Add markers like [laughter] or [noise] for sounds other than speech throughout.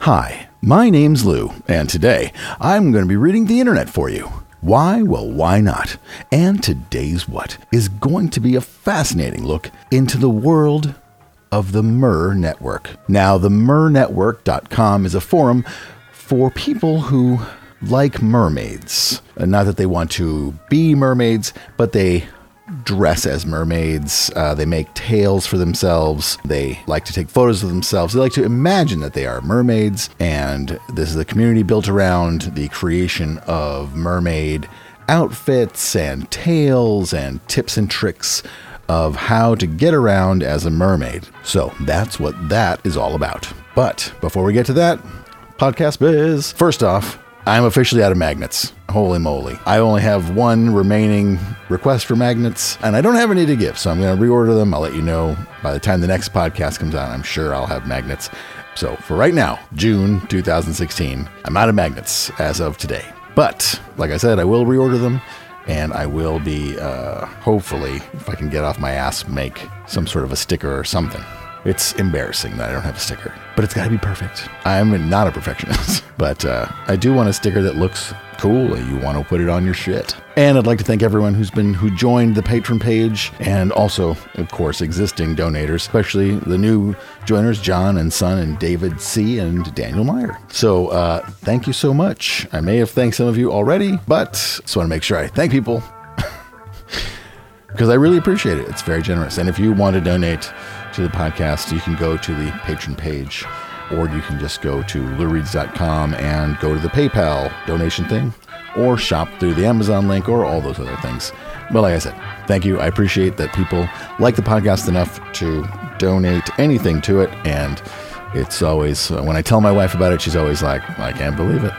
Hi, my name's Lou, and today I'm going to be reading the internet for you. Why? Well, why not? And today's what is going to be a fascinating look into the world of the Mer Network. Now, the mernetwork.com is a forum for people who like mermaids. Uh, Not that they want to be mermaids, but they dress as mermaids. Uh, they make tails for themselves. They like to take photos of themselves. They like to imagine that they are mermaids. And this is a community built around the creation of mermaid outfits and tails and tips and tricks of how to get around as a mermaid. So that's what that is all about. But before we get to that, podcast biz. First off, I'm officially out of magnets. Holy moly. I only have one remaining request for magnets, and I don't have any to give, so I'm going to reorder them. I'll let you know by the time the next podcast comes out. I'm sure I'll have magnets. So for right now, June 2016, I'm out of magnets as of today. But like I said, I will reorder them and I will be, uh, hopefully, if I can get off my ass, make some sort of a sticker or something. It's embarrassing that I don't have a sticker, but it's got to be perfect. I'm not a perfectionist, [laughs] but uh, I do want a sticker that looks cool and you want to put it on your shit. And I'd like to thank everyone who's been who joined the Patreon page and also, of course, existing donators, especially the new joiners, John and Son and David C and Daniel Meyer. So uh, thank you so much. I may have thanked some of you already, but just want to make sure I thank people [laughs] because I really appreciate it. It's very generous. And if you want to donate to the podcast, you can go to the Patreon page or you can just go to lureads.com and go to the PayPal donation thing or shop through the Amazon link or all those other things. But like I said, thank you. I appreciate that people like the podcast enough to donate anything to it. And it's always, when I tell my wife about it, she's always like, I can't believe it.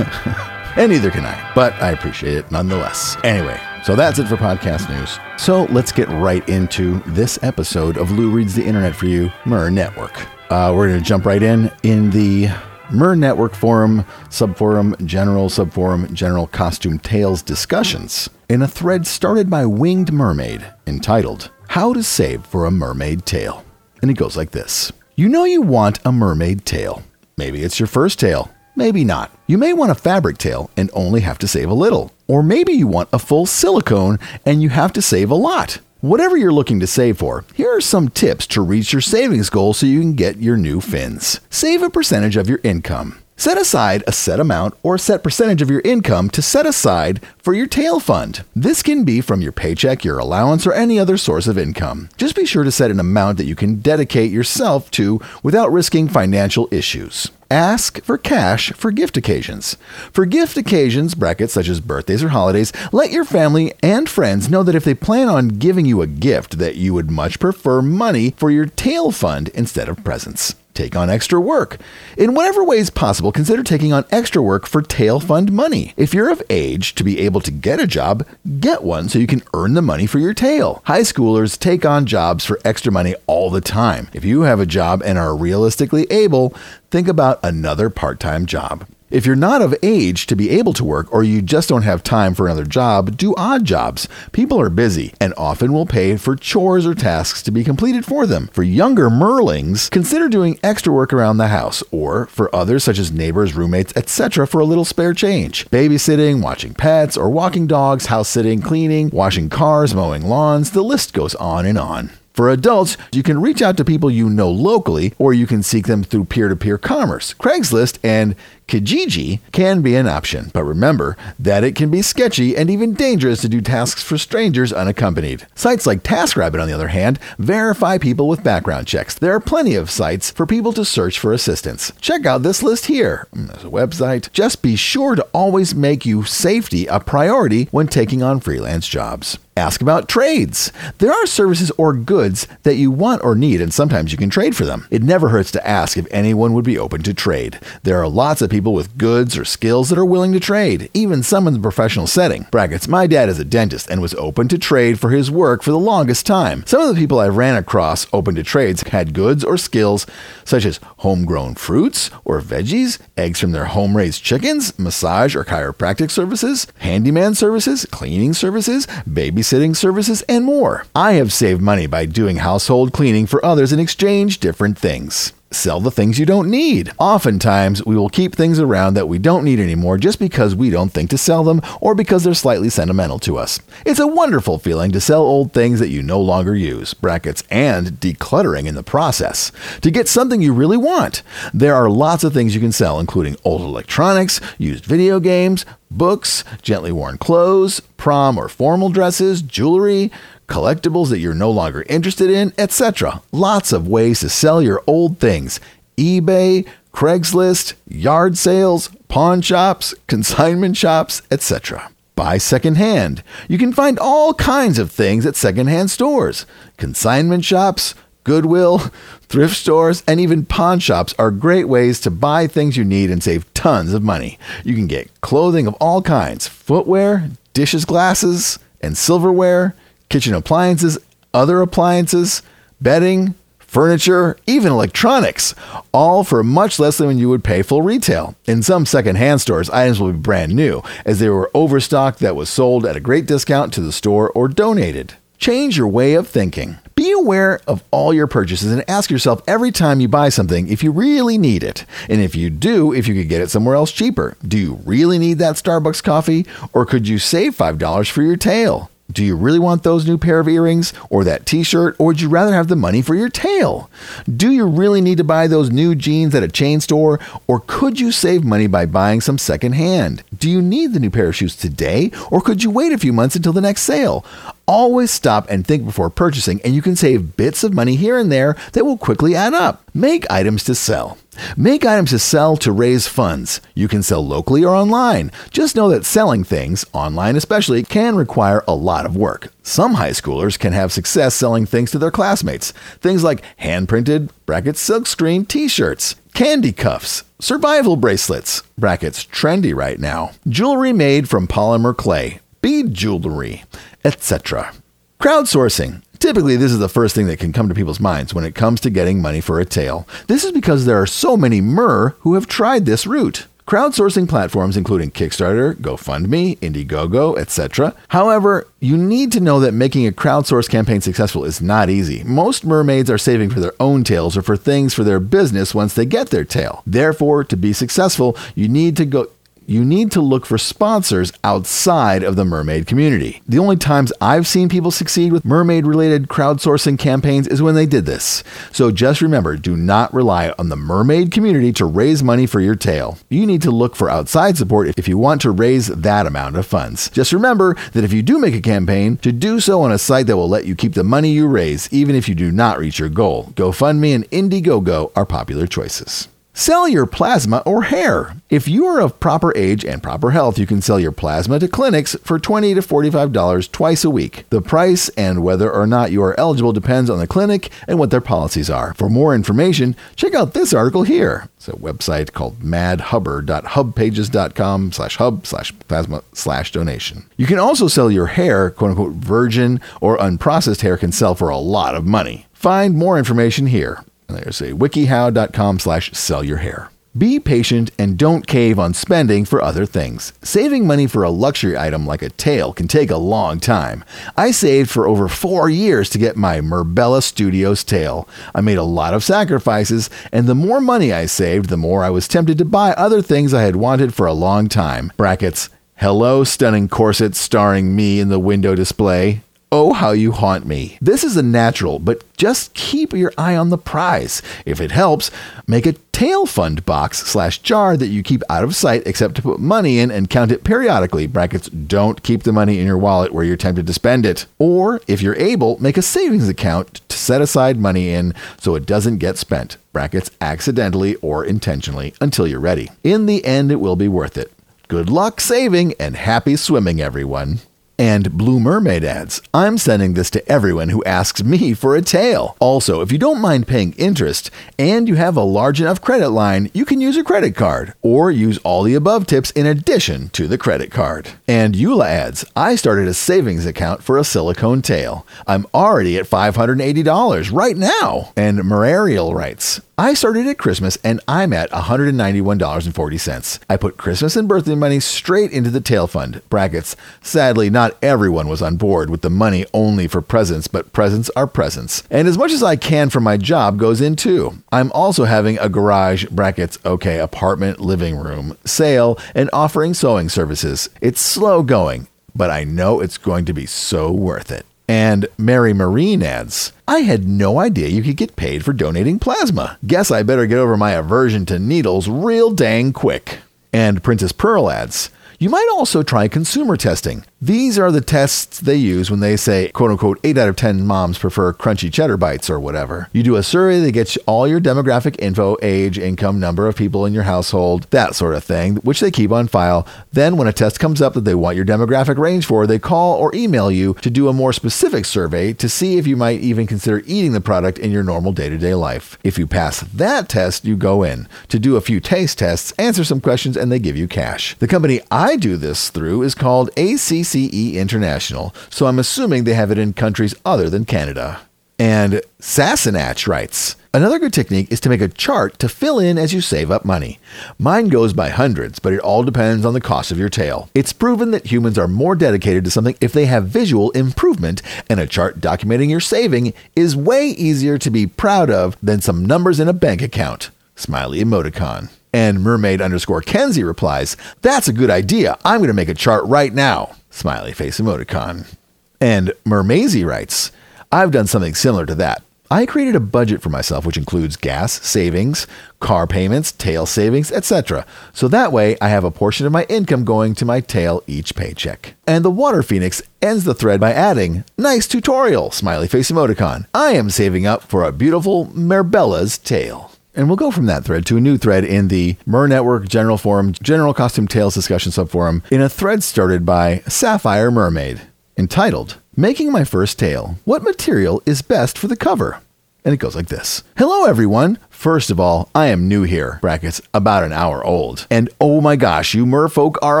[laughs] and neither can I, but I appreciate it nonetheless. Anyway, so that's it for podcast news. So let's get right into this episode of Lou Reads the Internet for You, Mer Network. Uh, we're going to jump right in in the Mer Network forum, subforum, general subforum, general costume tails discussions in a thread started by Winged Mermaid entitled How to Save for a Mermaid Tail. And it goes like this You know you want a mermaid tail. Maybe it's your first tail. Maybe not. You may want a fabric tail and only have to save a little. Or maybe you want a full silicone and you have to save a lot. Whatever you're looking to save for, here are some tips to reach your savings goal so you can get your new fins. Save a percentage of your income. Set aside a set amount or a set percentage of your income to set aside for your tail fund. This can be from your paycheck, your allowance, or any other source of income. Just be sure to set an amount that you can dedicate yourself to without risking financial issues. Ask for cash for gift occasions. For gift occasions, brackets such as birthdays or holidays, let your family and friends know that if they plan on giving you a gift, that you would much prefer money for your tail fund instead of presents. Take on extra work. In whatever ways possible, consider taking on extra work for tail fund money. If you're of age to be able to get a job, get one so you can earn the money for your tail. High schoolers take on jobs for extra money all the time. If you have a job and are realistically able, think about another part time job. If you're not of age to be able to work or you just don't have time for another job, do odd jobs. People are busy and often will pay for chores or tasks to be completed for them. For younger merlings, consider doing extra work around the house or for others such as neighbors, roommates, etc. for a little spare change. Babysitting, watching pets or walking dogs, house sitting, cleaning, washing cars, mowing lawns, the list goes on and on. For adults, you can reach out to people you know locally, or you can seek them through peer to peer commerce. Craigslist and Kijiji can be an option, but remember that it can be sketchy and even dangerous to do tasks for strangers unaccompanied. Sites like TaskRabbit, on the other hand, verify people with background checks. There are plenty of sites for people to search for assistance. Check out this list here. Mm, there's a website. Just be sure to always make you safety a priority when taking on freelance jobs. Ask about trades. There are services or goods that you want or need, and sometimes you can trade for them. It never hurts to ask if anyone would be open to trade. There are lots of people people with goods or skills that are willing to trade, even some in the professional setting. Brackets, my dad is a dentist and was open to trade for his work for the longest time. Some of the people I ran across open to trades had goods or skills such as homegrown fruits or veggies, eggs from their home raised chickens, massage or chiropractic services, handyman services, cleaning services, babysitting services, and more. I have saved money by doing household cleaning for others and exchange different things sell the things you don't need. Oftentimes, we will keep things around that we don't need anymore just because we don't think to sell them or because they're slightly sentimental to us. It's a wonderful feeling to sell old things that you no longer use, brackets, and decluttering in the process, to get something you really want. There are lots of things you can sell, including old electronics, used video games, books, gently worn clothes, prom or formal dresses, jewelry, collectibles that you're no longer interested in, etc. Lots of ways to sell your old things. eBay, Craigslist, yard sales, pawn shops, consignment shops, etc. Buy secondhand. You can find all kinds of things at secondhand stores. Consignment shops, Goodwill, [laughs] thrift stores, and even pawn shops are great ways to buy things you need and save tons of money. You can get clothing of all kinds footwear, dishes, glasses, and silverware kitchen appliances, other appliances, bedding, furniture, even electronics, all for much less than you would pay full retail. In some second-hand stores, items will be brand new, as they were overstocked that was sold at a great discount to the store or donated. Change your way of thinking. Be aware of all your purchases and ask yourself every time you buy something if you really need it. And if you do, if you could get it somewhere else cheaper. Do you really need that Starbucks coffee? Or could you save $5 for your tail? Do you really want those new pair of earrings or that t shirt, or would you rather have the money for your tail? Do you really need to buy those new jeans at a chain store, or could you save money by buying some secondhand? Do you need the new pair of shoes today, or could you wait a few months until the next sale? Always stop and think before purchasing, and you can save bits of money here and there that will quickly add up. Make items to sell. Make items to sell to raise funds. You can sell locally or online. Just know that selling things, online especially, can require a lot of work. Some high schoolers can have success selling things to their classmates. Things like hand printed, brackets, silkscreen t shirts, candy cuffs, survival bracelets, brackets, trendy right now, jewelry made from polymer clay, bead jewelry, etc. Crowdsourcing. Typically, this is the first thing that can come to people's minds when it comes to getting money for a tail. This is because there are so many mer who have tried this route. Crowdsourcing platforms including Kickstarter, GoFundMe, Indiegogo, etc. However, you need to know that making a crowdsource campaign successful is not easy. Most mermaids are saving for their own tails or for things for their business once they get their tail. Therefore, to be successful, you need to go you need to look for sponsors outside of the mermaid community. The only times I've seen people succeed with mermaid related crowdsourcing campaigns is when they did this. So just remember do not rely on the mermaid community to raise money for your tail. You need to look for outside support if you want to raise that amount of funds. Just remember that if you do make a campaign, to do so on a site that will let you keep the money you raise, even if you do not reach your goal. GoFundMe and Indiegogo are popular choices. Sell your plasma or hair. If you are of proper age and proper health, you can sell your plasma to clinics for 20 to $45 twice a week. The price and whether or not you are eligible depends on the clinic and what their policies are. For more information, check out this article here. It's a website called madhubber.hubpages.com slash hub slash plasma slash donation. You can also sell your hair, quote unquote, virgin or unprocessed hair can sell for a lot of money. Find more information here. There's a wikihow.com slash sell your hair. Be patient and don't cave on spending for other things. Saving money for a luxury item like a tail can take a long time. I saved for over four years to get my Merbella Studios tail. I made a lot of sacrifices, and the more money I saved, the more I was tempted to buy other things I had wanted for a long time. Brackets, hello, stunning corset starring me in the window display. Oh, how you haunt me. This is a natural, but just keep your eye on the prize. If it helps, make a tail fund box slash jar that you keep out of sight except to put money in and count it periodically. Brackets, don't keep the money in your wallet where you're tempted to spend it. Or, if you're able, make a savings account to set aside money in so it doesn't get spent. Brackets, accidentally or intentionally until you're ready. In the end, it will be worth it. Good luck saving and happy swimming, everyone. And Blue Mermaid adds, I'm sending this to everyone who asks me for a tail. Also, if you don't mind paying interest and you have a large enough credit line, you can use a credit card or use all the above tips in addition to the credit card. And Eula adds, I started a savings account for a silicone tail. I'm already at $580 right now. And Merariel writes, I started at Christmas and I'm at $191.40. I put Christmas and birthday money straight into the tail fund. Brackets. Sadly, not everyone was on board with the money only for presents, but presents are presents. And as much as I can from my job goes in too. I'm also having a garage, brackets, okay, apartment, living room, sale, and offering sewing services. It's slow going, but I know it's going to be so worth it. And Mary Marine adds, I had no idea you could get paid for donating plasma. Guess I better get over my aversion to needles real dang quick. And Princess Pearl adds, you might also try consumer testing. These are the tests they use when they say, quote unquote, 8 out of 10 moms prefer crunchy cheddar bites or whatever. You do a survey that gets all your demographic info, age, income, number of people in your household, that sort of thing, which they keep on file. Then, when a test comes up that they want your demographic range for, they call or email you to do a more specific survey to see if you might even consider eating the product in your normal day to day life. If you pass that test, you go in to do a few taste tests, answer some questions, and they give you cash. The company I do this through is called ACC CE International, so I'm assuming they have it in countries other than Canada. And Sassenach writes, Another good technique is to make a chart to fill in as you save up money. Mine goes by hundreds, but it all depends on the cost of your tail. It's proven that humans are more dedicated to something if they have visual improvement, and a chart documenting your saving is way easier to be proud of than some numbers in a bank account. Smiley emoticon. And mermaid underscore Kenzie replies, That's a good idea. I'm going to make a chart right now. Smiley face emoticon. And Mermazy writes, I've done something similar to that. I created a budget for myself which includes gas savings, car payments, tail savings, etc. So that way I have a portion of my income going to my tail each paycheck. And the Water Phoenix ends the thread by adding, Nice tutorial, smiley face emoticon. I am saving up for a beautiful Merbella's tail. And we'll go from that thread to a new thread in the Mer Network General Forum, General Costume Tails Discussion Subforum, in a thread started by Sapphire Mermaid, entitled, Making My First Tail. What material is best for the cover? And it goes like this Hello, everyone. First of all, I am new here, brackets, about an hour old. And oh my gosh, you merfolk are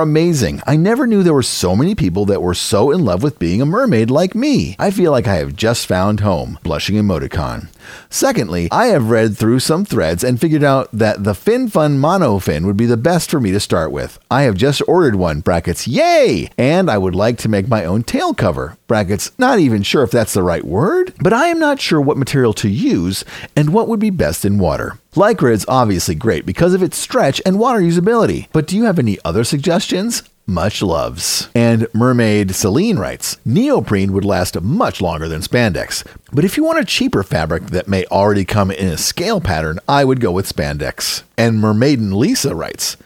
amazing. I never knew there were so many people that were so in love with being a mermaid like me. I feel like I have just found home. Blushing emoticon. Secondly, I have read through some threads and figured out that the Fin Fun Mono Fin would be the best for me to start with. I have just ordered one, brackets, yay! And I would like to make my own tail cover, brackets, not even sure if that's the right word, but I am not sure what material to use and what would be best in water. Lycra is obviously great because of its stretch and water usability, but do you have any other suggestions? Much loves. And Mermaid Celine writes Neoprene would last much longer than spandex, but if you want a cheaper fabric that may already come in a scale pattern, I would go with spandex. And Mermaiden Lisa writes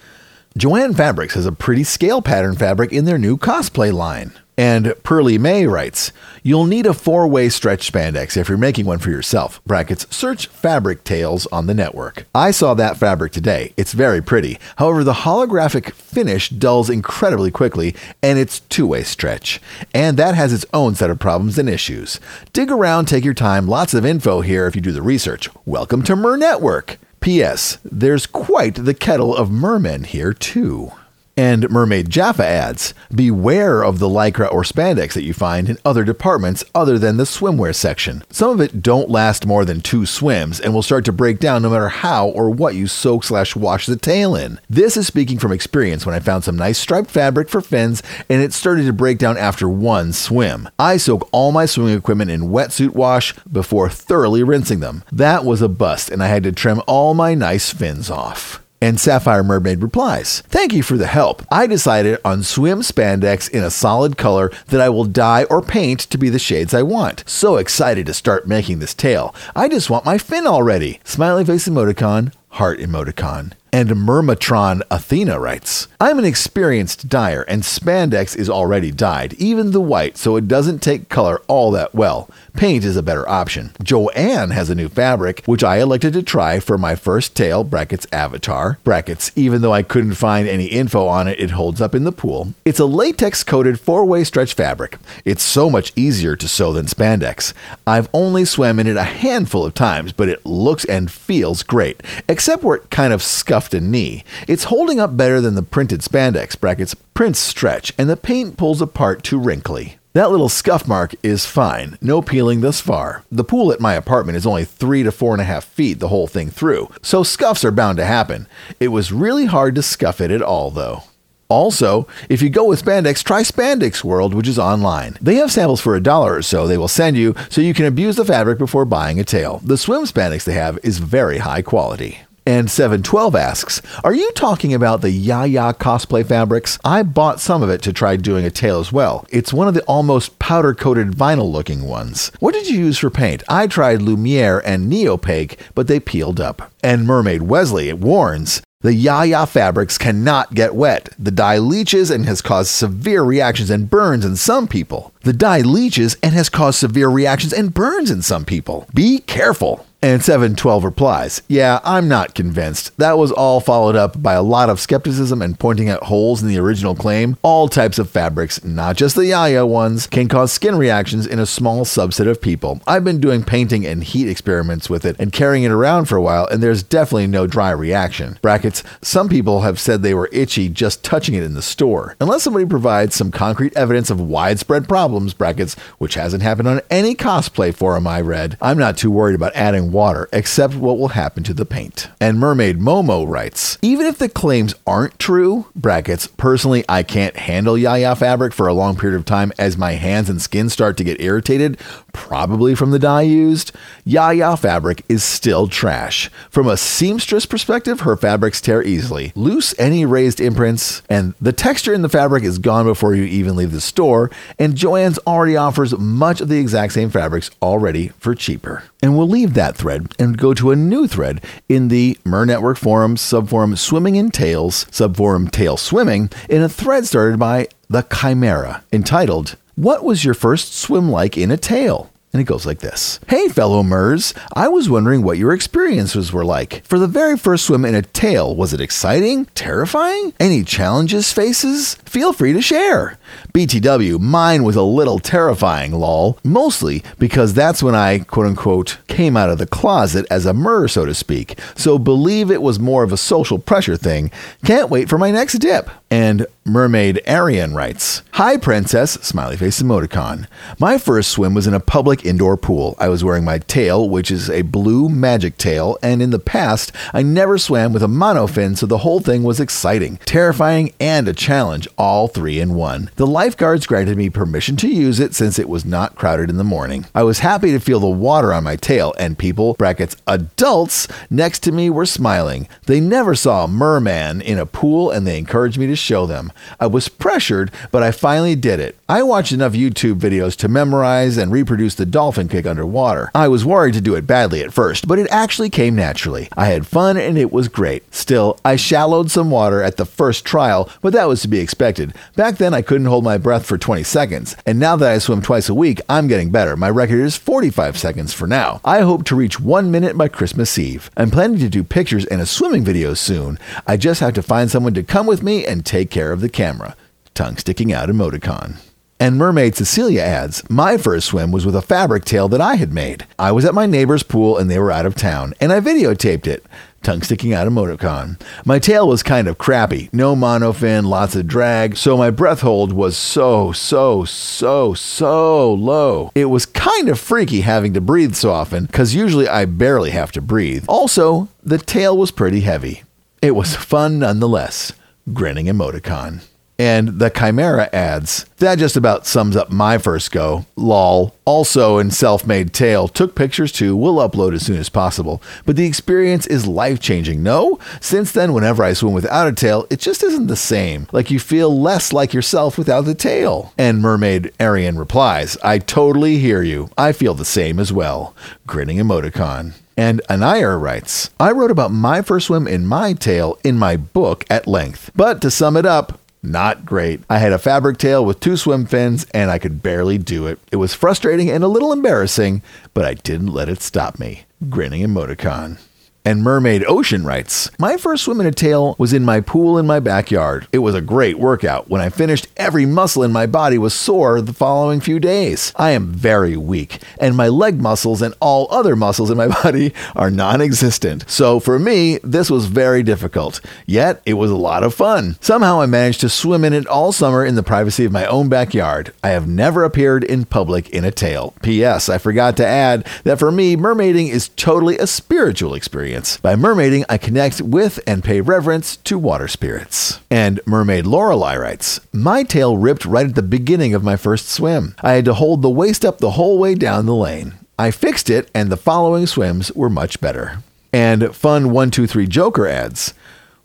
Jo-Ann Fabrics has a pretty scale pattern fabric in their new cosplay line. And Pearly May writes, You'll need a four way stretch spandex if you're making one for yourself. Brackets, search fabric tails on the network. I saw that fabric today. It's very pretty. However, the holographic finish dulls incredibly quickly, and it's two way stretch. And that has its own set of problems and issues. Dig around, take your time. Lots of info here if you do the research. Welcome to Mer Network. P.S. There's quite the kettle of mermen here, too. And Mermaid Jaffa adds Beware of the lycra or spandex that you find in other departments other than the swimwear section. Some of it don't last more than two swims and will start to break down no matter how or what you soak slash wash the tail in. This is speaking from experience when I found some nice striped fabric for fins and it started to break down after one swim. I soak all my swimming equipment in wetsuit wash before thoroughly rinsing them. That was a bust and I had to trim all my nice fins off. And Sapphire Mermaid replies, Thank you for the help. I decided on swim spandex in a solid color that I will dye or paint to be the shades I want. So excited to start making this tail. I just want my fin already. Smiley face emoticon, heart emoticon. And Mermatron Athena writes I'm an experienced dyer, and spandex is already dyed, even the white, so it doesn't take color all that well. Paint is a better option. Jo-Ann has a new fabric, which I elected to try for my first tail, brackets avatar, brackets, even though I couldn't find any info on it, it holds up in the pool. It's a latex coated four way stretch fabric. It's so much easier to sew than spandex. I've only swam in it a handful of times, but it looks and feels great, except where it kind of scuffed a knee. It's holding up better than the printed spandex, brackets, prints stretch, and the paint pulls apart too wrinkly. That little scuff mark is fine. No peeling thus far. The pool at my apartment is only three to four and a half feet the whole thing through, so scuffs are bound to happen. It was really hard to scuff it at all, though. Also, if you go with spandex, try Spandex World, which is online. They have samples for a dollar or so they will send you so you can abuse the fabric before buying a tail. The swim spandex they have is very high quality. And 712 asks, Are you talking about the Yaya cosplay fabrics? I bought some of it to try doing a tail as well. It's one of the almost powder coated vinyl looking ones. What did you use for paint? I tried Lumiere and Neopaque, but they peeled up. And Mermaid Wesley warns, the Yaya fabrics cannot get wet. The dye leaches and has caused severe reactions and burns in some people. The dye leaches and has caused severe reactions and burns in some people. Be careful. And 712 replies, Yeah, I'm not convinced. That was all followed up by a lot of skepticism and pointing out holes in the original claim. All types of fabrics, not just the Yaya ones, can cause skin reactions in a small subset of people. I've been doing painting and heat experiments with it and carrying it around for a while, and there's definitely no dry reaction. Brackets, some people have said they were itchy just touching it in the store. Unless somebody provides some concrete evidence of widespread problems, brackets, which hasn't happened on any cosplay forum I read, I'm not too worried about adding water, except what will happen to the paint. And Mermaid Momo writes, even if the claims aren't true, brackets, personally, I can't handle Yaya fabric for a long period of time as my hands and skin start to get irritated, probably from the dye used, Yaya fabric is still trash. From a seamstress perspective, her fabrics tear easily. Loose any raised imprints, and the texture in the fabric is gone before you even leave the store, and Joann's already offers much of the exact same fabrics already for cheaper. And we'll leave that thread and go to a new thread in the Mer Network forum, subforum Swimming in Tails, subforum Tail Swimming, in a thread started by the Chimera entitled, What was your first swim like in a tail? And it goes like this Hey, fellow Mers, I was wondering what your experiences were like. For the very first swim in a tail, was it exciting? Terrifying? Any challenges, faces? Feel free to share. BTW, mine was a little terrifying, lol. Mostly because that's when I, quote unquote, came out of the closet as a Mer, so to speak. So believe it was more of a social pressure thing. Can't wait for my next dip. And Mermaid Arian writes Hi, Princess, smiley face emoticon. My first swim was in a public indoor pool. I was wearing my tail, which is a blue magic tail, and in the past, I never swam with a monofin, so the whole thing was exciting, terrifying, and a challenge, all three in one. The lifeguards granted me permission to use it since it was not crowded in the morning. I was happy to feel the water on my tail, and people, brackets, adults, next to me were smiling. They never saw a merman in a pool, and they encouraged me to show them. I was pressured, but I finally did it. I watched enough YouTube videos to memorize and reproduce the dolphin kick underwater. I was worried to do it badly at first, but it actually came naturally. I had fun and it was great. Still, I shallowed some water at the first trial, but that was to be expected. Back then, I couldn't hold my breath for 20 seconds, and now that I swim twice a week, I'm getting better. My record is 45 seconds for now. I hope to reach one minute by Christmas Eve. I'm planning to do pictures and a swimming video soon. I just have to find someone to come with me and take care of the camera. Tongue sticking out emoticon. And Mermaid Cecilia adds, My first swim was with a fabric tail that I had made. I was at my neighbor's pool and they were out of town, and I videotaped it. Tongue sticking out emoticon. My tail was kind of crappy, no monofin, lots of drag, so my breath hold was so, so, so, so low. It was kind of freaky having to breathe so often, because usually I barely have to breathe. Also, the tail was pretty heavy. It was fun nonetheless. Grinning emoticon. And the Chimera adds, that just about sums up my first go. Lol. Also in Self Made Tail, took pictures too, will upload as soon as possible. But the experience is life changing, no? Since then, whenever I swim without a tail, it just isn't the same. Like you feel less like yourself without the tail. And Mermaid Arian replies, I totally hear you. I feel the same as well. Grinning emoticon. And Anaya writes, I wrote about my first swim in my tail in my book at length. But to sum it up, not great. I had a fabric tail with two swim fins and I could barely do it. It was frustrating and a little embarrassing, but I didn't let it stop me. Grinning emoticon. And Mermaid Ocean writes, My first swim in a tail was in my pool in my backyard. It was a great workout. When I finished, every muscle in my body was sore the following few days. I am very weak, and my leg muscles and all other muscles in my [laughs] body are non existent. So for me, this was very difficult. Yet, it was a lot of fun. Somehow I managed to swim in it all summer in the privacy of my own backyard. I have never appeared in public in a tail. P.S. I forgot to add that for me, mermaiding is totally a spiritual experience experience. By mermaiding, I connect with and pay reverence to water spirits. And Mermaid Lorelei writes, My tail ripped right at the beginning of my first swim. I had to hold the waist up the whole way down the lane. I fixed it, and the following swims were much better. And Fun123 Joker adds,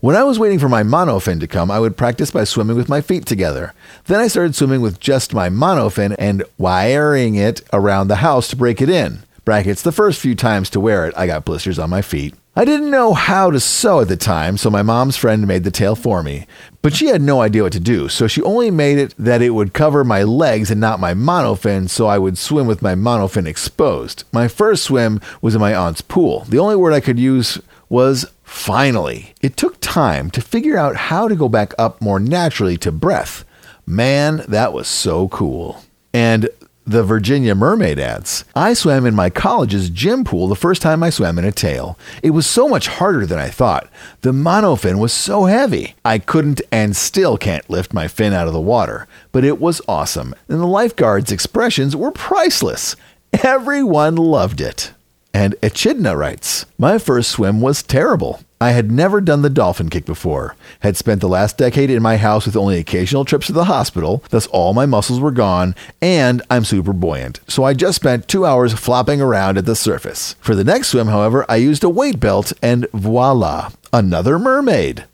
when I was waiting for my monofin to come, I would practice by swimming with my feet together. Then I started swimming with just my monofin and wiring it around the house to break it in. Brackets, the first few times to wear it, I got blisters on my feet. I didn't know how to sew at the time, so my mom's friend made the tail for me. But she had no idea what to do, so she only made it that it would cover my legs and not my monofin, so I would swim with my monofin exposed. My first swim was in my aunt's pool. The only word I could use was finally. It took time to figure out how to go back up more naturally to breath. Man, that was so cool. And the Virginia Mermaid adds I swam in my college's gym pool the first time I swam in a tail. It was so much harder than I thought. The monofin was so heavy. I couldn't and still can't lift my fin out of the water, but it was awesome, and the lifeguard's expressions were priceless. Everyone loved it. And Echidna writes, My first swim was terrible. I had never done the dolphin kick before, had spent the last decade in my house with only occasional trips to the hospital, thus all my muscles were gone, and I'm super buoyant, so I just spent two hours flopping around at the surface. For the next swim, however, I used a weight belt, and voila, another mermaid.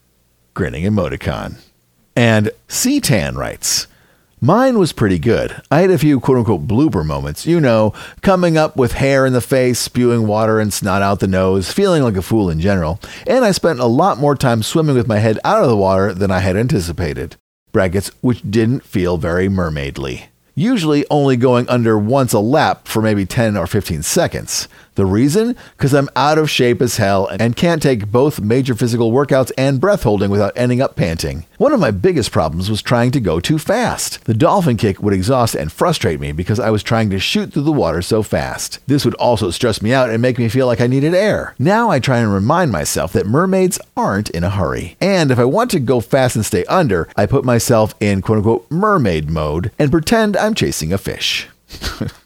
Grinning emoticon. And C Tan writes, Mine was pretty good. I had a few quote unquote blooper moments, you know, coming up with hair in the face, spewing water and snot out the nose, feeling like a fool in general, and I spent a lot more time swimming with my head out of the water than I had anticipated. Brackets, which didn't feel very mermaidly. Usually only going under once a lap for maybe 10 or 15 seconds. The reason? Because I'm out of shape as hell and can't take both major physical workouts and breath holding without ending up panting. One of my biggest problems was trying to go too fast. The dolphin kick would exhaust and frustrate me because I was trying to shoot through the water so fast. This would also stress me out and make me feel like I needed air. Now I try and remind myself that mermaids aren't in a hurry. And if I want to go fast and stay under, I put myself in quote unquote mermaid mode and pretend I'm chasing a fish. [laughs]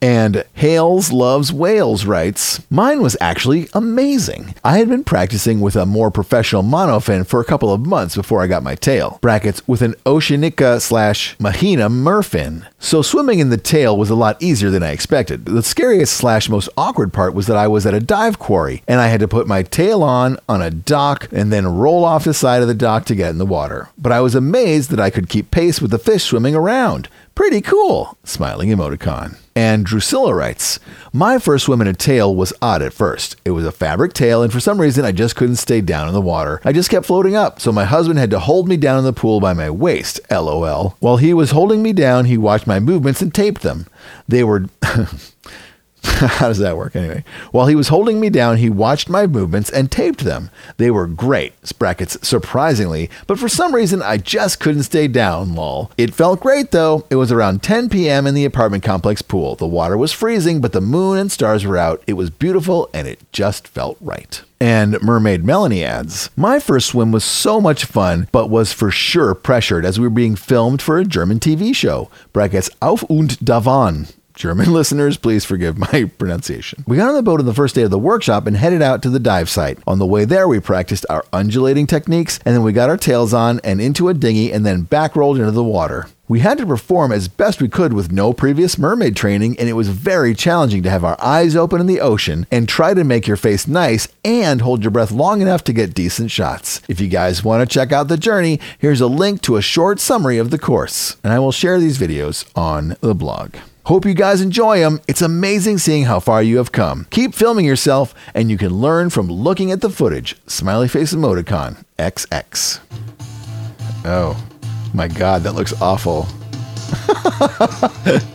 And Hales Loves Whales writes, Mine was actually amazing. I had been practicing with a more professional monofin for a couple of months before I got my tail. Brackets with an Oceanica slash Mahina merfin. So swimming in the tail was a lot easier than I expected. The scariest slash most awkward part was that I was at a dive quarry and I had to put my tail on on a dock and then roll off the side of the dock to get in the water. But I was amazed that I could keep pace with the fish swimming around. Pretty cool. Smiling emoticon. And Drusilla writes, My first swim in a tail was odd at first. It was a fabric tail, and for some reason I just couldn't stay down in the water. I just kept floating up, so my husband had to hold me down in the pool by my waist, lol. While he was holding me down, he watched my movements and taped them. They were. [laughs] [laughs] How does that work anyway? While he was holding me down, he watched my movements and taped them. They were great, brackets, surprisingly, but for some reason I just couldn't stay down, lol. It felt great though. It was around 10 p.m. in the apartment complex pool. The water was freezing, but the moon and stars were out. It was beautiful and it just felt right. And Mermaid Melanie adds, My first swim was so much fun, but was for sure pressured as we were being filmed for a German TV show. Brackets Auf und Davon German [laughs] listeners, please forgive my [laughs] pronunciation. We got on the boat on the first day of the workshop and headed out to the dive site. On the way there, we practiced our undulating techniques, and then we got our tails on and into a dinghy and then back rolled into the water. We had to perform as best we could with no previous mermaid training, and it was very challenging to have our eyes open in the ocean and try to make your face nice and hold your breath long enough to get decent shots. If you guys want to check out the journey, here's a link to a short summary of the course, and I will share these videos on the blog. Hope you guys enjoy them. It's amazing seeing how far you have come. Keep filming yourself, and you can learn from looking at the footage. Smiley face emoticon XX. Oh, my God, that looks awful. [laughs]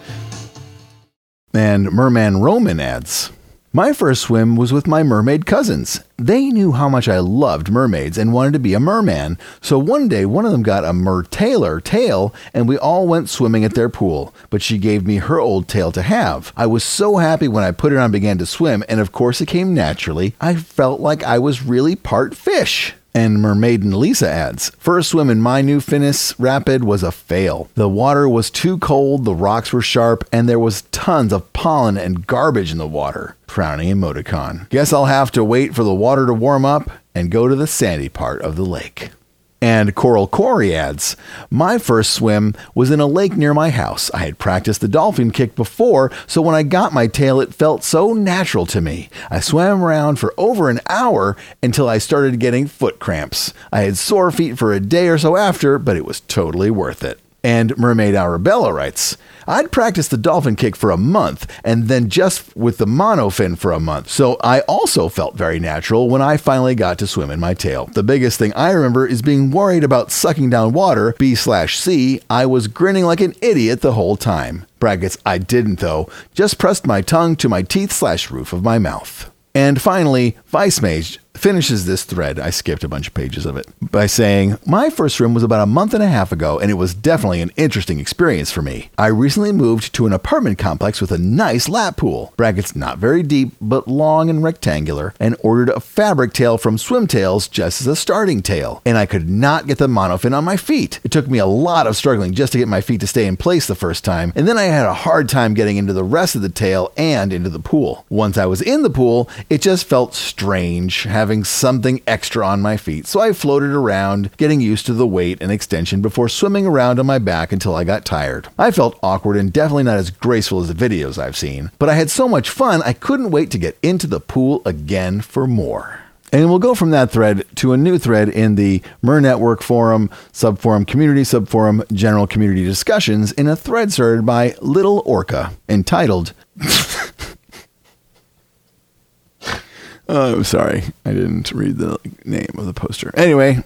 and Merman Roman adds My first swim was with my mermaid cousins. They knew how much I loved mermaids and wanted to be a merman, so one day one of them got a mertailor tail and we all went swimming at their pool, but she gave me her old tail to have. I was so happy when I put it on and began to swim, and of course it came naturally. I felt like I was really part fish. And Mermaiden Lisa adds, First swim in my new Finis Rapid was a fail. The water was too cold, the rocks were sharp, and there was tons of pollen and garbage in the water. Frowning emoticon. Guess I'll have to wait for the water to warm up and go to the sandy part of the lake. And Coral Corey adds, My first swim was in a lake near my house. I had practiced the dolphin kick before, so when I got my tail, it felt so natural to me. I swam around for over an hour until I started getting foot cramps. I had sore feet for a day or so after, but it was totally worth it. And Mermaid Arabella writes, I'd practiced the dolphin kick for a month and then just with the monofin for a month. So I also felt very natural when I finally got to swim in my tail. The biggest thing I remember is being worried about sucking down water, B slash C. I was grinning like an idiot the whole time. Brackets, I didn't though, just pressed my tongue to my teeth slash roof of my mouth. And finally, Vice Mage finishes this thread. I skipped a bunch of pages of it by saying, My first swim was about a month and a half ago, and it was definitely an interesting experience for me. I recently moved to an apartment complex with a nice lap pool, brackets not very deep, but long and rectangular, and ordered a fabric tail from Swimtails just as a starting tail. And I could not get the monofin on my feet. It took me a lot of struggling just to get my feet to stay in place the first time, and then I had a hard time getting into the rest of the tail and into the pool. Once I was in the pool, it just felt strange having something extra on my feet, so I floated around, getting used to the weight and extension before swimming around on my back until I got tired. I felt awkward and definitely not as graceful as the videos I've seen, but I had so much fun I couldn't wait to get into the pool again for more. And we'll go from that thread to a new thread in the Mer Network forum, subforum, community subforum, general community discussions in a thread started by Little Orca entitled [laughs] Oh, I'm sorry. I didn't read the name of the poster. Anyway,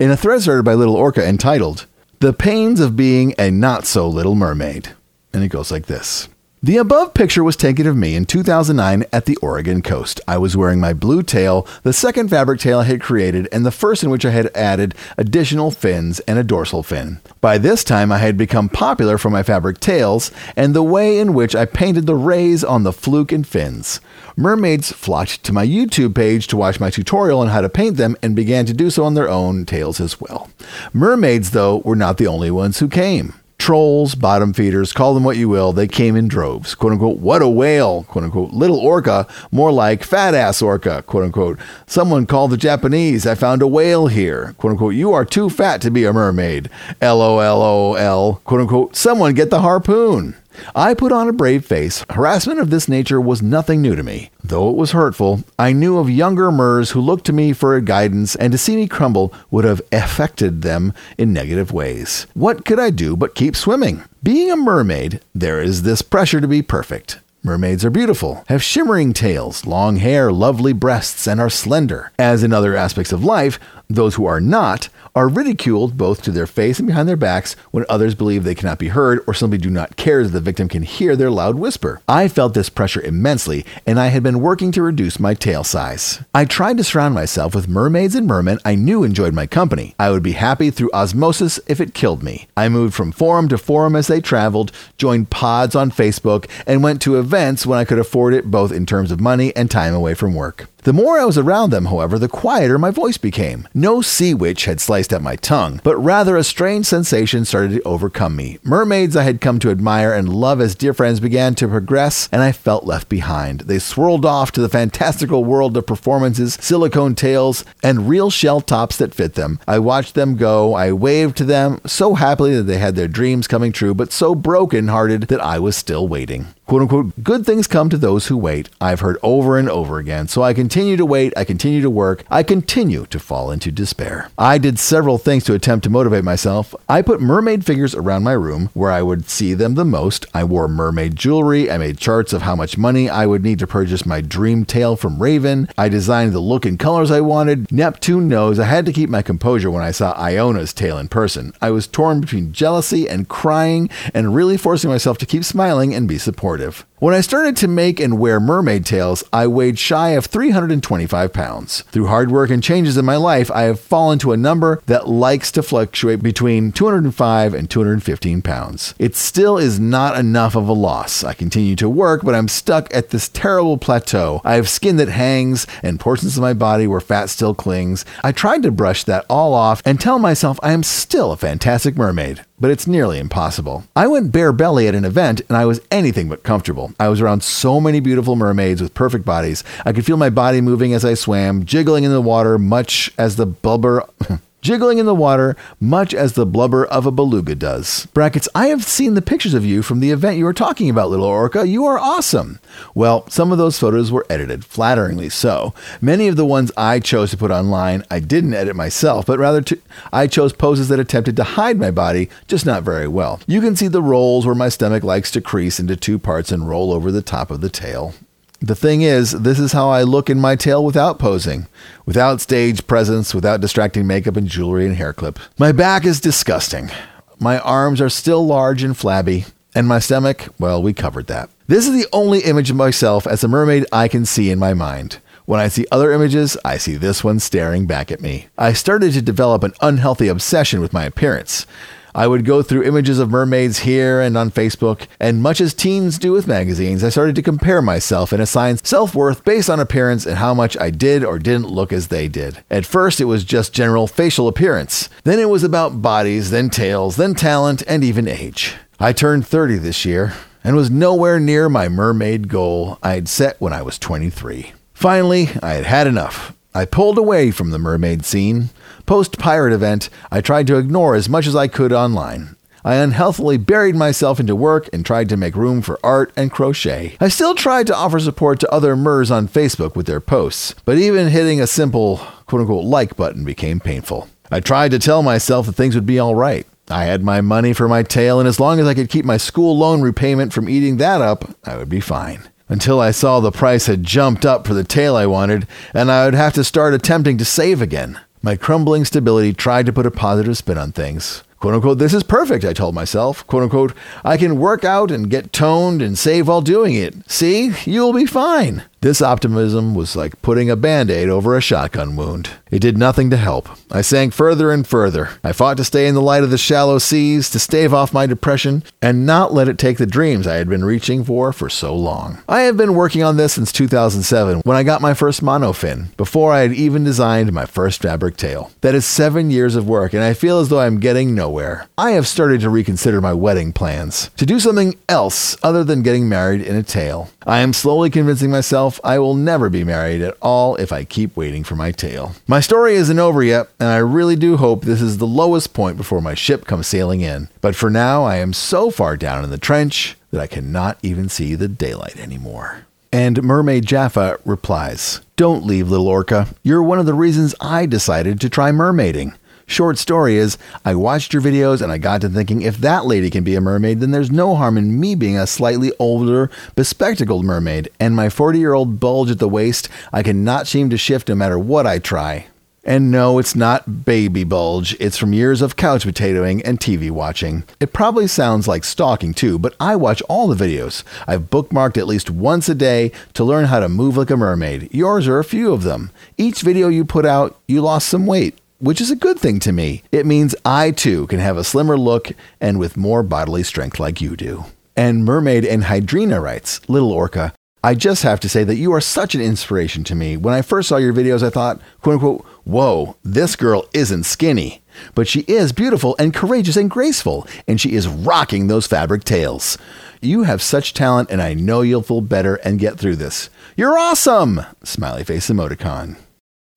in a thread started by Little Orca entitled The Pains of Being a Not So Little Mermaid. And it goes like this. The above picture was taken of me in 2009 at the Oregon coast. I was wearing my blue tail, the second fabric tail I had created, and the first in which I had added additional fins and a dorsal fin. By this time, I had become popular for my fabric tails and the way in which I painted the rays on the fluke and fins. Mermaids flocked to my YouTube page to watch my tutorial on how to paint them and began to do so on their own tails as well. Mermaids, though, were not the only ones who came trolls, bottom feeders, call them what you will, they came in droves. Quote unquote, what a whale, quote unquote, little orca, more like fat ass orca, quote unquote. Someone called the Japanese, I found a whale here, quote unquote, you are too fat to be a mermaid, LOLOL, quote unquote, someone get the harpoon. I put on a brave face. Harassment of this nature was nothing new to me. Though it was hurtful, I knew of younger Mers who looked to me for guidance, and to see me crumble would have affected them in negative ways. What could I do but keep swimming? Being a mermaid, there is this pressure to be perfect. Mermaids are beautiful, have shimmering tails, long hair, lovely breasts, and are slender. As in other aspects of life, those who are not are ridiculed both to their face and behind their backs when others believe they cannot be heard or simply do not care that the victim can hear their loud whisper. I felt this pressure immensely, and I had been working to reduce my tail size. I tried to surround myself with mermaids and mermen I knew enjoyed my company. I would be happy through osmosis if it killed me. I moved from forum to forum as they traveled, joined pods on Facebook, and went to events when I could afford it both in terms of money and time away from work. The more I was around them, however, the quieter my voice became. No sea witch had sliced at my tongue, but rather a strange sensation started to overcome me. Mermaids I had come to admire and love as dear friends began to progress, and I felt left behind. They swirled off to the fantastical world of performances, silicone tails, and real shell tops that fit them. I watched them go, I waved to them, so happily that they had their dreams coming true, but so broken hearted that I was still waiting quote unquote, good things come to those who wait, I've heard over and over again. So I continue to wait, I continue to work, I continue to fall into despair. I did several things to attempt to motivate myself. I put mermaid figures around my room where I would see them the most. I wore mermaid jewelry. I made charts of how much money I would need to purchase my dream tail from Raven. I designed the look and colors I wanted. Neptune knows I had to keep my composure when I saw Iona's tail in person. I was torn between jealousy and crying and really forcing myself to keep smiling and be supportive supportive. When I started to make and wear mermaid tails, I weighed shy of 325 pounds. Through hard work and changes in my life, I have fallen to a number that likes to fluctuate between 205 and 215 pounds. It still is not enough of a loss. I continue to work, but I'm stuck at this terrible plateau. I have skin that hangs and portions of my body where fat still clings. I tried to brush that all off and tell myself I am still a fantastic mermaid but it's nearly impossible. I went bare belly at an event and I was anything but comfortable. I was around so many beautiful mermaids with perfect bodies. I could feel my body moving as I swam, jiggling in the water, much as the blubber. [laughs] jiggling in the water much as the blubber of a beluga does. Brackets, I have seen the pictures of you from the event you were talking about, little orca. You are awesome. Well, some of those photos were edited, flatteringly so. Many of the ones I chose to put online, I didn't edit myself, but rather to, I chose poses that attempted to hide my body, just not very well. You can see the rolls where my stomach likes to crease into two parts and roll over the top of the tail. The thing is, this is how I look in my tail without posing, without stage presence, without distracting makeup and jewelry and hair clip. My back is disgusting. My arms are still large and flabby, and my stomach, well, we covered that. This is the only image of myself as a mermaid I can see in my mind. When I see other images, I see this one staring back at me. I started to develop an unhealthy obsession with my appearance. I would go through images of mermaids here and on Facebook, and much as teens do with magazines, I started to compare myself and assign self worth based on appearance and how much I did or didn't look as they did. At first, it was just general facial appearance. Then it was about bodies, then tails, then talent, and even age. I turned 30 this year and was nowhere near my mermaid goal I had set when I was 23. Finally, I had had enough. I pulled away from the mermaid scene. Post pirate event, I tried to ignore as much as I could online. I unhealthily buried myself into work and tried to make room for art and crochet. I still tried to offer support to other MERS on Facebook with their posts, but even hitting a simple quote unquote like button became painful. I tried to tell myself that things would be all right. I had my money for my tail, and as long as I could keep my school loan repayment from eating that up, I would be fine until I saw the price had jumped up for the tail I wanted, and I would have to start attempting to save again. My crumbling stability tried to put a positive spin on things. Quote unquote, this is perfect, I told myself. Quote unquote, I can work out and get toned and save while doing it. See, you'll be fine. This optimism was like putting a band aid over a shotgun wound. It did nothing to help. I sank further and further. I fought to stay in the light of the shallow seas, to stave off my depression, and not let it take the dreams I had been reaching for for so long. I have been working on this since 2007 when I got my first monofin, before I had even designed my first fabric tail. That is seven years of work, and I feel as though I'm getting nowhere. I have started to reconsider my wedding plans, to do something else other than getting married in a tail. I am slowly convincing myself I will never be married at all if I keep waiting for my tail. My story isn't over yet, and I really do hope this is the lowest point before my ship comes sailing in. But for now, I am so far down in the trench that I cannot even see the daylight anymore. And Mermaid Jaffa replies, Don't leave, little orca. You're one of the reasons I decided to try mermaiding. Short story is, I watched your videos and I got to thinking if that lady can be a mermaid, then there's no harm in me being a slightly older, bespectacled mermaid. And my 40 year old bulge at the waist, I cannot seem to shift no matter what I try. And no, it's not baby bulge. It's from years of couch potatoing and TV watching. It probably sounds like stalking too, but I watch all the videos. I've bookmarked at least once a day to learn how to move like a mermaid. Yours are a few of them. Each video you put out, you lost some weight which is a good thing to me. It means I too can have a slimmer look and with more bodily strength like you do. And Mermaid and Hydrina writes, Little Orca, I just have to say that you are such an inspiration to me. When I first saw your videos, I thought, quote unquote, whoa, this girl isn't skinny. But she is beautiful and courageous and graceful, and she is rocking those fabric tails. You have such talent, and I know you'll feel better and get through this. You're awesome! Smiley face emoticon.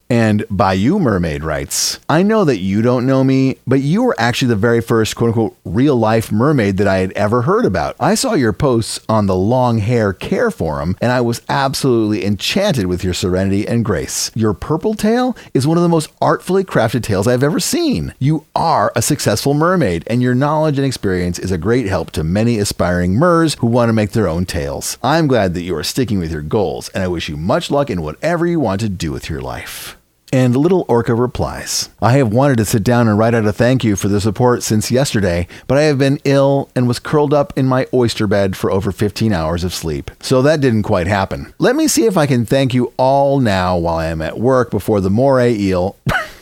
And Bayou Mermaid writes, I know that you don't know me, but you were actually the very first quote unquote real life mermaid that I had ever heard about. I saw your posts on the Long Hair Care Forum, and I was absolutely enchanted with your serenity and grace. Your purple tail is one of the most artfully crafted tails I've ever seen. You are a successful mermaid, and your knowledge and experience is a great help to many aspiring mers who want to make their own tails. I'm glad that you are sticking with your goals, and I wish you much luck in whatever you want to do with your life. And Little Orca replies, I have wanted to sit down and write out a thank you for the support since yesterday, but I have been ill and was curled up in my oyster bed for over 15 hours of sleep. So that didn't quite happen. Let me see if I can thank you all now while I am at work before the moray eel. [laughs]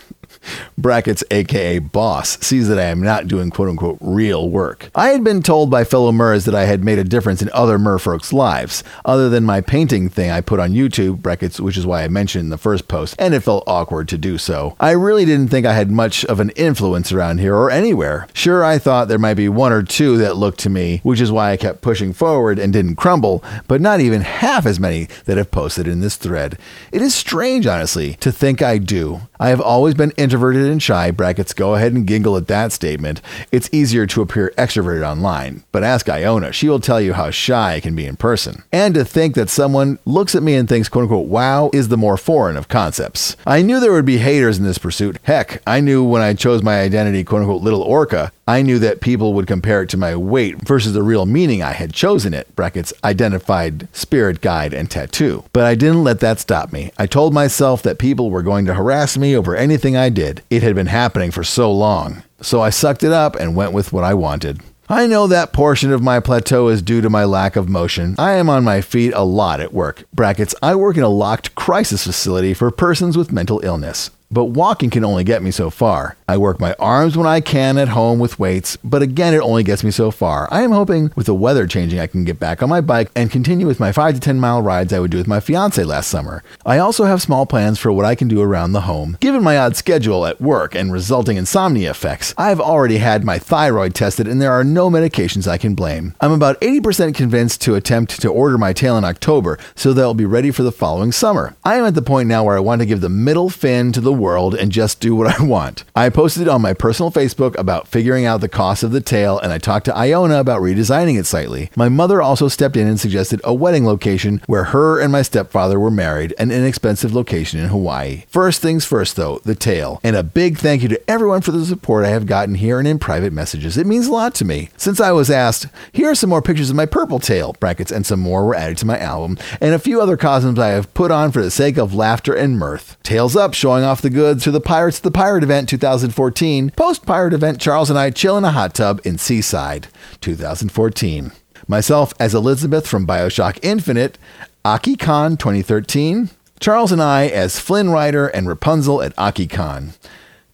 brackets aka boss sees that I am not doing quote unquote real work. I had been told by fellow Murs that I had made a difference in other merfolk's lives, other than my painting thing I put on YouTube, brackets, which is why I mentioned in the first post, and it felt awkward to do so. I really didn't think I had much of an influence around here or anywhere. Sure, I thought there might be one or two that looked to me, which is why I kept pushing forward and didn't crumble, but not even half as many that have posted in this thread. It is strange, honestly, to think I do. I have always been introverted and shy, brackets, go ahead and giggle at that statement. It's easier to appear extroverted online, but ask Iona. She will tell you how shy I can be in person. And to think that someone looks at me and thinks, quote unquote, wow, is the more foreign of concepts. I knew there would be haters in this pursuit. Heck, I knew when I chose my identity, quote unquote, little orca, I knew that people would compare it to my weight versus the real meaning I had chosen it, brackets, identified spirit guide and tattoo. But I didn't let that stop me. I told myself that people were going to harass me over anything I did. It had been happening for so long. So I sucked it up and went with what I wanted. I know that portion of my plateau is due to my lack of motion. I am on my feet a lot at work. Brackets, I work in a locked crisis facility for persons with mental illness but walking can only get me so far. I work my arms when I can at home with weights, but again, it only gets me so far. I am hoping with the weather changing, I can get back on my bike and continue with my 5 to 10 mile rides I would do with my fiance last summer. I also have small plans for what I can do around the home. Given my odd schedule at work and resulting insomnia effects, I've already had my thyroid tested and there are no medications I can blame. I'm about 80% convinced to attempt to order my tail in October so that I'll be ready for the following summer. I am at the point now where I want to give the middle fin to the world and just do what I want. I posted on my personal Facebook about figuring out the cost of the tail, and I talked to Iona about redesigning it slightly. My mother also stepped in and suggested a wedding location where her and my stepfather were married, an inexpensive location in Hawaii. First things first, though, the tail. And a big thank you to everyone for the support I have gotten here and in private messages. It means a lot to me. Since I was asked, here are some more pictures of my purple tail, brackets, and some more were added to my album, and a few other costumes I have put on for the sake of laughter and mirth. Tails up, showing off the goods to the Pirates the Pirate event 2014. Post Pirate event, Charles and I chill in a hot tub in Seaside 2014. Myself as Elizabeth from Bioshock Infinite, AkiCon 2013. Charles and I as Flynn Rider and Rapunzel at AkiCon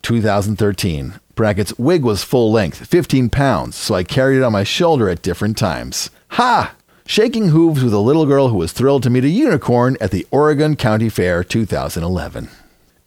2013. Brackets wig was full length, 15 pounds, so I carried it on my shoulder at different times. Ha! Shaking hooves with a little girl who was thrilled to meet a unicorn at the Oregon Country Fair 2011.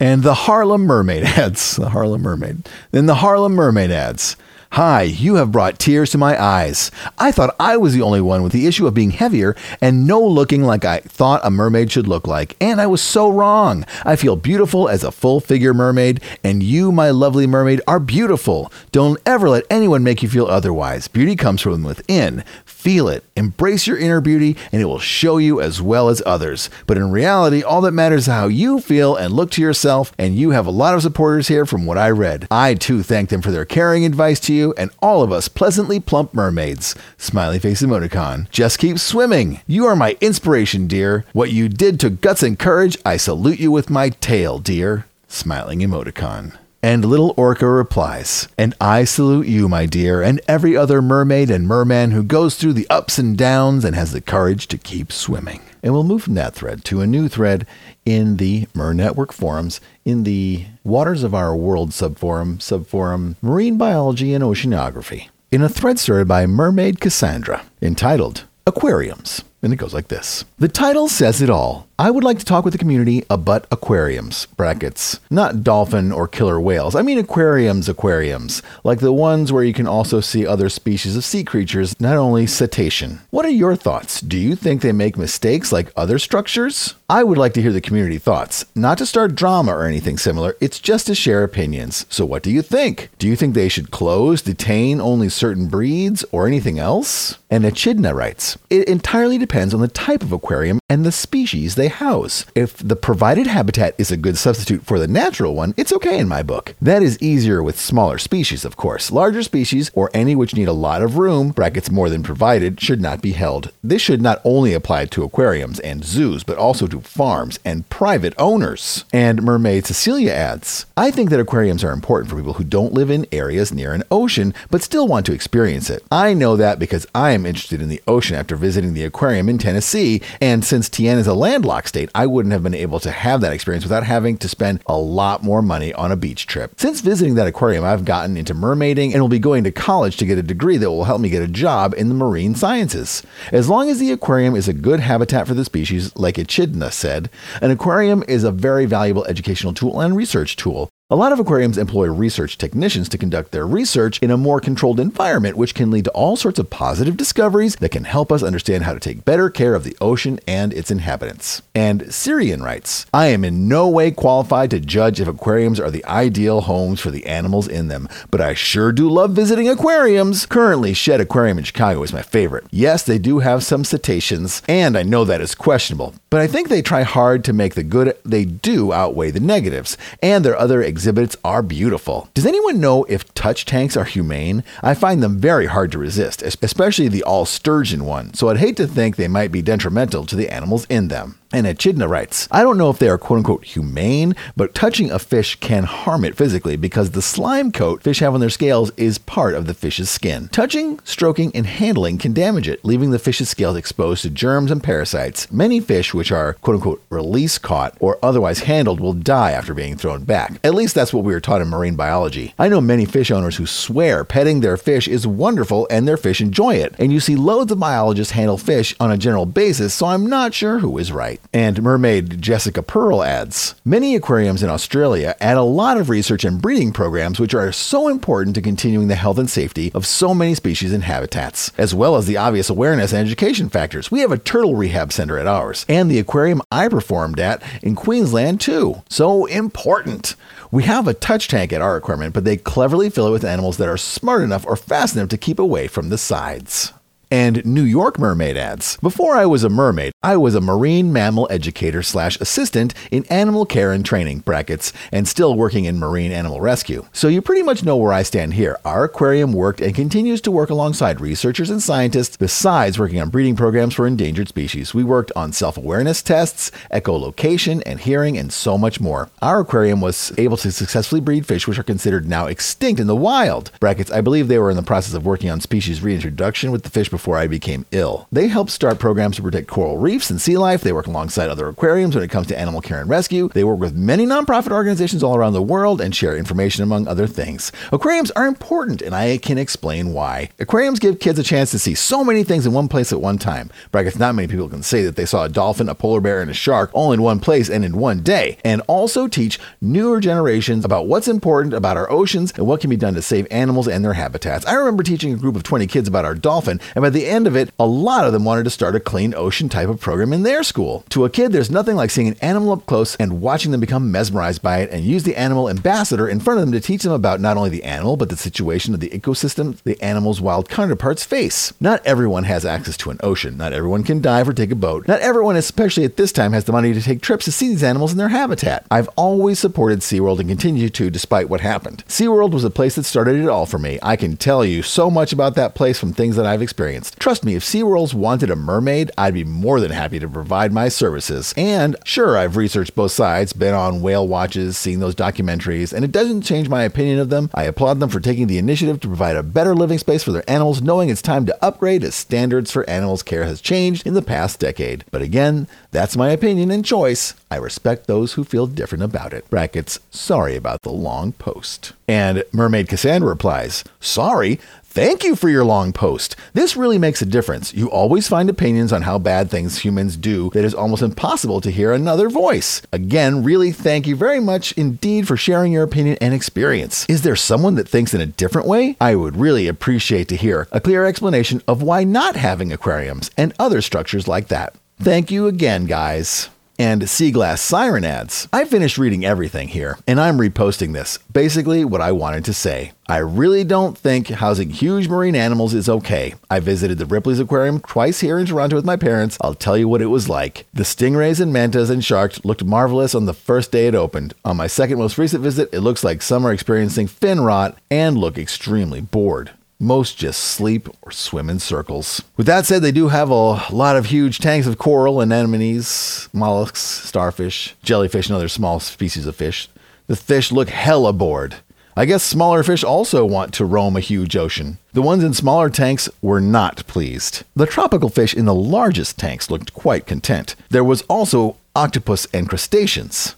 And the Harlem Mermaid [laughs] adds. The Harlem Mermaid. Then the Harlem Mermaid adds. Hi, you have brought tears to my eyes. I thought I was the only one with the issue of being heavier and no looking like I thought a mermaid should look like, and I was so wrong. I feel beautiful as a full figure mermaid, and you, my lovely mermaid, are beautiful. Don't ever let anyone make you feel otherwise. Beauty comes from within. Feel it, embrace your inner beauty, and it will show you as well as others. But in reality, all that matters is how you feel and look to yourself, and you have a lot of supporters here from what I read. I too thank them for their caring advice to you and all of us pleasantly plump mermaids. Smiley face emoticon. Just keep swimming. You are my inspiration, dear. What you did took guts and courage. I salute you with my tail, dear. Smiling emoticon. And little Orca replies, And I salute you, my dear, and every other mermaid and merman who goes through the ups and downs and has the courage to keep swimming. And we'll move from that thread to a new thread in the Mer Network forums in the Waters of Our World subforum, subforum Marine Biology and Oceanography, in a thread started by Mermaid Cassandra entitled Aquariums. And it goes like this The title says it all. I would like to talk with the community about aquariums, brackets, not dolphin or killer whales. I mean aquariums, aquariums, like the ones where you can also see other species of sea creatures, not only cetacean. What are your thoughts? Do you think they make mistakes like other structures? I would like to hear the community thoughts, not to start drama or anything similar, it's just to share opinions. So, what do you think? Do you think they should close, detain only certain breeds, or anything else? And Echidna writes It entirely depends on the type of aquarium and the species they house. If the provided habitat is a good substitute for the natural one, it's okay in my book. That is easier with smaller species, of course. Larger species, or any which need a lot of room, brackets more than provided, should not be held. This should not only apply to aquariums and zoos, but also to farms and private owners. And Mermaid Cecilia adds I think that aquariums are important for people who don't live in areas near an ocean but still want to experience it. I know that because I am interested in the ocean after visiting the aquarium in Tennessee, and since Tien is a landlocked state, I wouldn't have been able to have that experience without having to spend a lot more money on a beach trip. Since visiting that aquarium, I've gotten into mermaiding and will be going to college to get a degree that will help me get a job in the marine sciences. As long as the aquarium is a good habitat for the species, like Echidna said, an aquarium is a very valuable educational tool and research tool. A lot of aquariums employ research technicians to conduct their research in a more controlled environment, which can lead to all sorts of positive discoveries that can help us understand how to take better care of the ocean and its inhabitants. And Syrian writes I am in no way qualified to judge if aquariums are the ideal homes for the animals in them, but I sure do love visiting aquariums. Currently, Shedd Aquarium in Chicago is my favorite. Yes, they do have some cetaceans, and I know that is questionable, but I think they try hard to make the good they do outweigh the negatives, and their other exhibits are beautiful. Does anyone know if touch tanks are humane? I find them very hard to resist, especially the all sturgeon one, so I'd hate to think they might be detrimental to the animals in them. And Echidna writes, I don't know if they are quote unquote humane, but touching a fish can harm it physically because the slime coat fish have on their scales is part of the fish's skin. Touching, stroking, and handling can damage it, leaving the fish's scales exposed to germs and parasites. Many fish, which are quote unquote release caught or otherwise handled, will die after being thrown back. At least that's what we were taught in marine biology. I know many fish owners who swear petting their fish is wonderful and their fish enjoy it. And you see loads of biologists handle fish on a general basis, so I'm not sure who is right. And mermaid Jessica Pearl adds Many aquariums in Australia add a lot of research and breeding programs which are so important to continuing the health and safety of so many species and habitats, as well as the obvious awareness and education factors. We have a turtle rehab center at ours, and the aquarium I performed at in Queensland too. So important. We have a touch tank at our aquarium, but they cleverly fill it with animals that are smart enough or fast enough to keep away from the sides and New York Mermaid adds. Before I was a mermaid, I was a marine mammal educator slash assistant in animal care and training brackets and still working in marine animal rescue. So you pretty much know where I stand here. Our aquarium worked and continues to work alongside researchers and scientists besides working on breeding programs for endangered species. We worked on self-awareness tests, echolocation and hearing and so much more. Our aquarium was able to successfully breed fish which are considered now extinct in the wild. Brackets, I believe they were in the process of working on species reintroduction with the fish before before I became ill. They help start programs to protect coral reefs and sea life. They work alongside other aquariums when it comes to animal care and rescue. They work with many nonprofit organizations all around the world and share information among other things. Aquariums are important, and I can explain why. Aquariums give kids a chance to see so many things in one place at one time. Brackets, not many people can say that they saw a dolphin, a polar bear, and a shark all in one place and in one day, and also teach newer generations about what's important about our oceans and what can be done to save animals and their habitats. I remember teaching a group of 20 kids about our dolphin, and by the end of it, a lot of them wanted to start a clean ocean type of program in their school. To a kid, there's nothing like seeing an animal up close and watching them become mesmerized by it and use the animal ambassador in front of them to teach them about not only the animal, but the situation of the ecosystem the animal's wild counterparts face. Not everyone has access to an ocean. Not everyone can dive or take a boat. Not everyone, especially at this time, has the money to take trips to see these animals in their habitat. I've always supported SeaWorld and continue to despite what happened. SeaWorld was the place that started it all for me. I can tell you so much about that place from things that I've experienced. Trust me, if SeaWorld's wanted a mermaid, I'd be more than happy to provide my services. And sure, I've researched both sides, been on whale watches, seen those documentaries, and it doesn't change my opinion of them. I applaud them for taking the initiative to provide a better living space for their animals, knowing it's time to upgrade as standards for animals care has changed in the past decade. But again, that's my opinion and choice. I respect those who feel different about it. Brackets, sorry about the long post. And Mermaid Cassandra replies, Sorry, Thank you for your long post. This really makes a difference. You always find opinions on how bad things humans do that is almost impossible to hear another voice. Again, really thank you very much indeed for sharing your opinion and experience. Is there someone that thinks in a different way? I would really appreciate to hear a clear explanation of why not having aquariums and other structures like that. Thank you again, guys and Sea Glass Siren adds. I finished reading everything here, and I'm reposting this. Basically, what I wanted to say. I really don't think housing huge marine animals is okay. I visited the Ripley's Aquarium twice here in Toronto with my parents. I'll tell you what it was like. The stingrays and mantas and sharks looked marvelous on the first day it opened. On my second most recent visit, it looks like some are experiencing fin rot and look extremely bored. Most just sleep or swim in circles. With that said, they do have a lot of huge tanks of coral, anemones, mollusks, starfish, jellyfish, and other small species of fish. The fish look hella bored. I guess smaller fish also want to roam a huge ocean. The ones in smaller tanks were not pleased. The tropical fish in the largest tanks looked quite content. There was also octopus and crustaceans.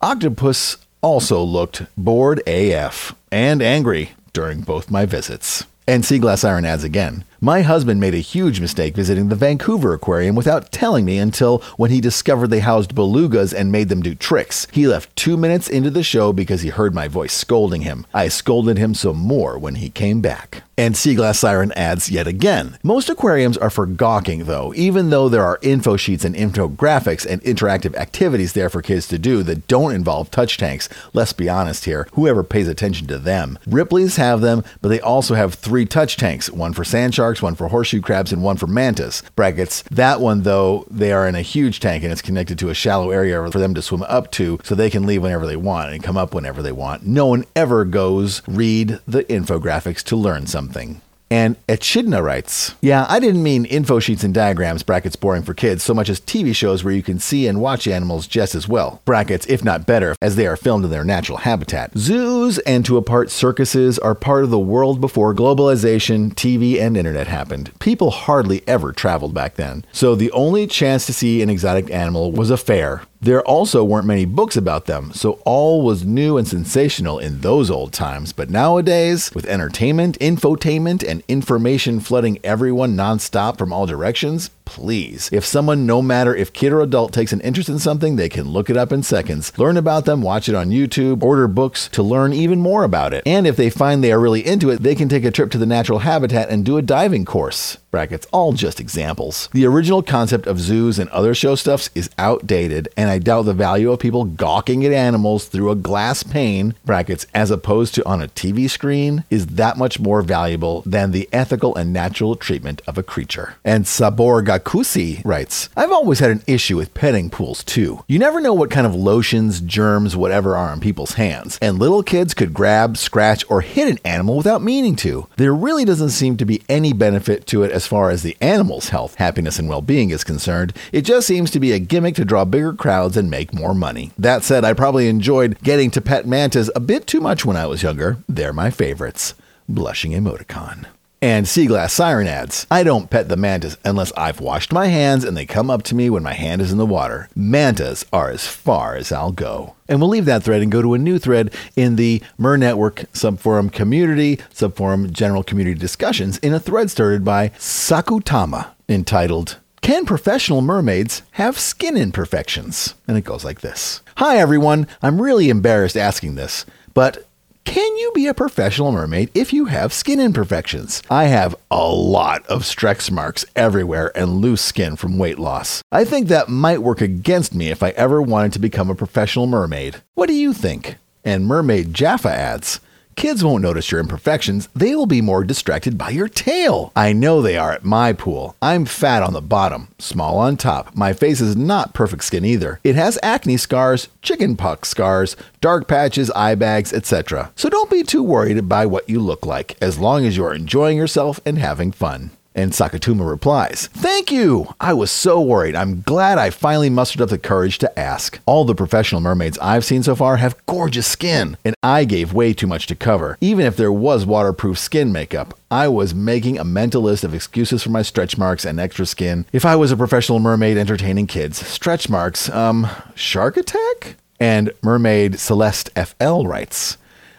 Octopus also looked bored AF and angry during both my visits. And Sea Glass Siren adds again. My husband made a huge mistake visiting the Vancouver Aquarium without telling me until when he discovered they housed belugas and made them do tricks. He left two minutes into the show because he heard my voice scolding him. I scolded him some more when he came back. And Seaglass Siren adds yet again. Most aquariums are for gawking, though, even though there are info sheets and infographics and interactive activities there for kids to do that don't involve touch tanks. Let's be honest here, whoever pays attention to them. Ripley's have them, but they also have three touch tanks one for sand sharks, one for horseshoe crabs, and one for mantis. Brackets. That one, though, they are in a huge tank and it's connected to a shallow area for them to swim up to so they can leave whenever they want and come up whenever they want. No one ever goes read the infographics to learn something. And Echidna writes, Yeah, I didn't mean info sheets and diagrams, brackets boring for kids, so much as TV shows where you can see and watch animals just as well, brackets if not better, as they are filmed in their natural habitat. Zoos and to a part circuses are part of the world before globalization, TV, and internet happened. People hardly ever traveled back then. So the only chance to see an exotic animal was a fair, there also weren't many books about them, so all was new and sensational in those old times. But nowadays, with entertainment, infotainment, and information flooding everyone nonstop from all directions, please. If someone, no matter if kid or adult, takes an interest in something, they can look it up in seconds, learn about them, watch it on YouTube, order books to learn even more about it. And if they find they are really into it, they can take a trip to the natural habitat and do a diving course. Brackets, all just examples. The original concept of zoos and other show stuffs is outdated, and I doubt the value of people gawking at animals through a glass pane, brackets, as opposed to on a TV screen, is that much more valuable than the ethical and natural treatment of a creature. And Sabor Gakusi writes, I've always had an issue with petting pools too. You never know what kind of lotions, germs, whatever are on people's hands, and little kids could grab, scratch, or hit an animal without meaning to. There really doesn't seem to be any benefit to it as far as the animal's health, happiness, and well being is concerned. It just seems to be a gimmick to draw bigger crowds and make more money. That said, I probably enjoyed getting to pet mantas a bit too much when I was younger. They're my favorites. Blushing emoticon. And Sea Glass Siren adds, I don't pet the mantas unless I've washed my hands and they come up to me when my hand is in the water. Mantas are as far as I'll go. And we'll leave that thread and go to a new thread in the Mer Network subforum community, subforum general community discussions in a thread started by Sakutama entitled, Can Professional Mermaids Have Skin Imperfections? And it goes like this Hi everyone, I'm really embarrassed asking this, but can you be a professional mermaid if you have skin imperfections? I have a lot of stretch marks everywhere and loose skin from weight loss. I think that might work against me if I ever wanted to become a professional mermaid. What do you think? And Mermaid Jaffa adds, Kids won't notice your imperfections, they will be more distracted by your tail. I know they are at my pool. I'm fat on the bottom, small on top. My face is not perfect skin either. It has acne scars, chicken pox scars, dark patches, eye bags, etc. So don't be too worried by what you look like, as long as you are enjoying yourself and having fun. And Sakatuma replies, Thank you! I was so worried. I'm glad I finally mustered up the courage to ask. All the professional mermaids I've seen so far have gorgeous skin, and I gave way too much to cover. Even if there was waterproof skin makeup, I was making a mental list of excuses for my stretch marks and extra skin. If I was a professional mermaid entertaining kids, stretch marks, um, shark attack? And Mermaid Celeste FL writes,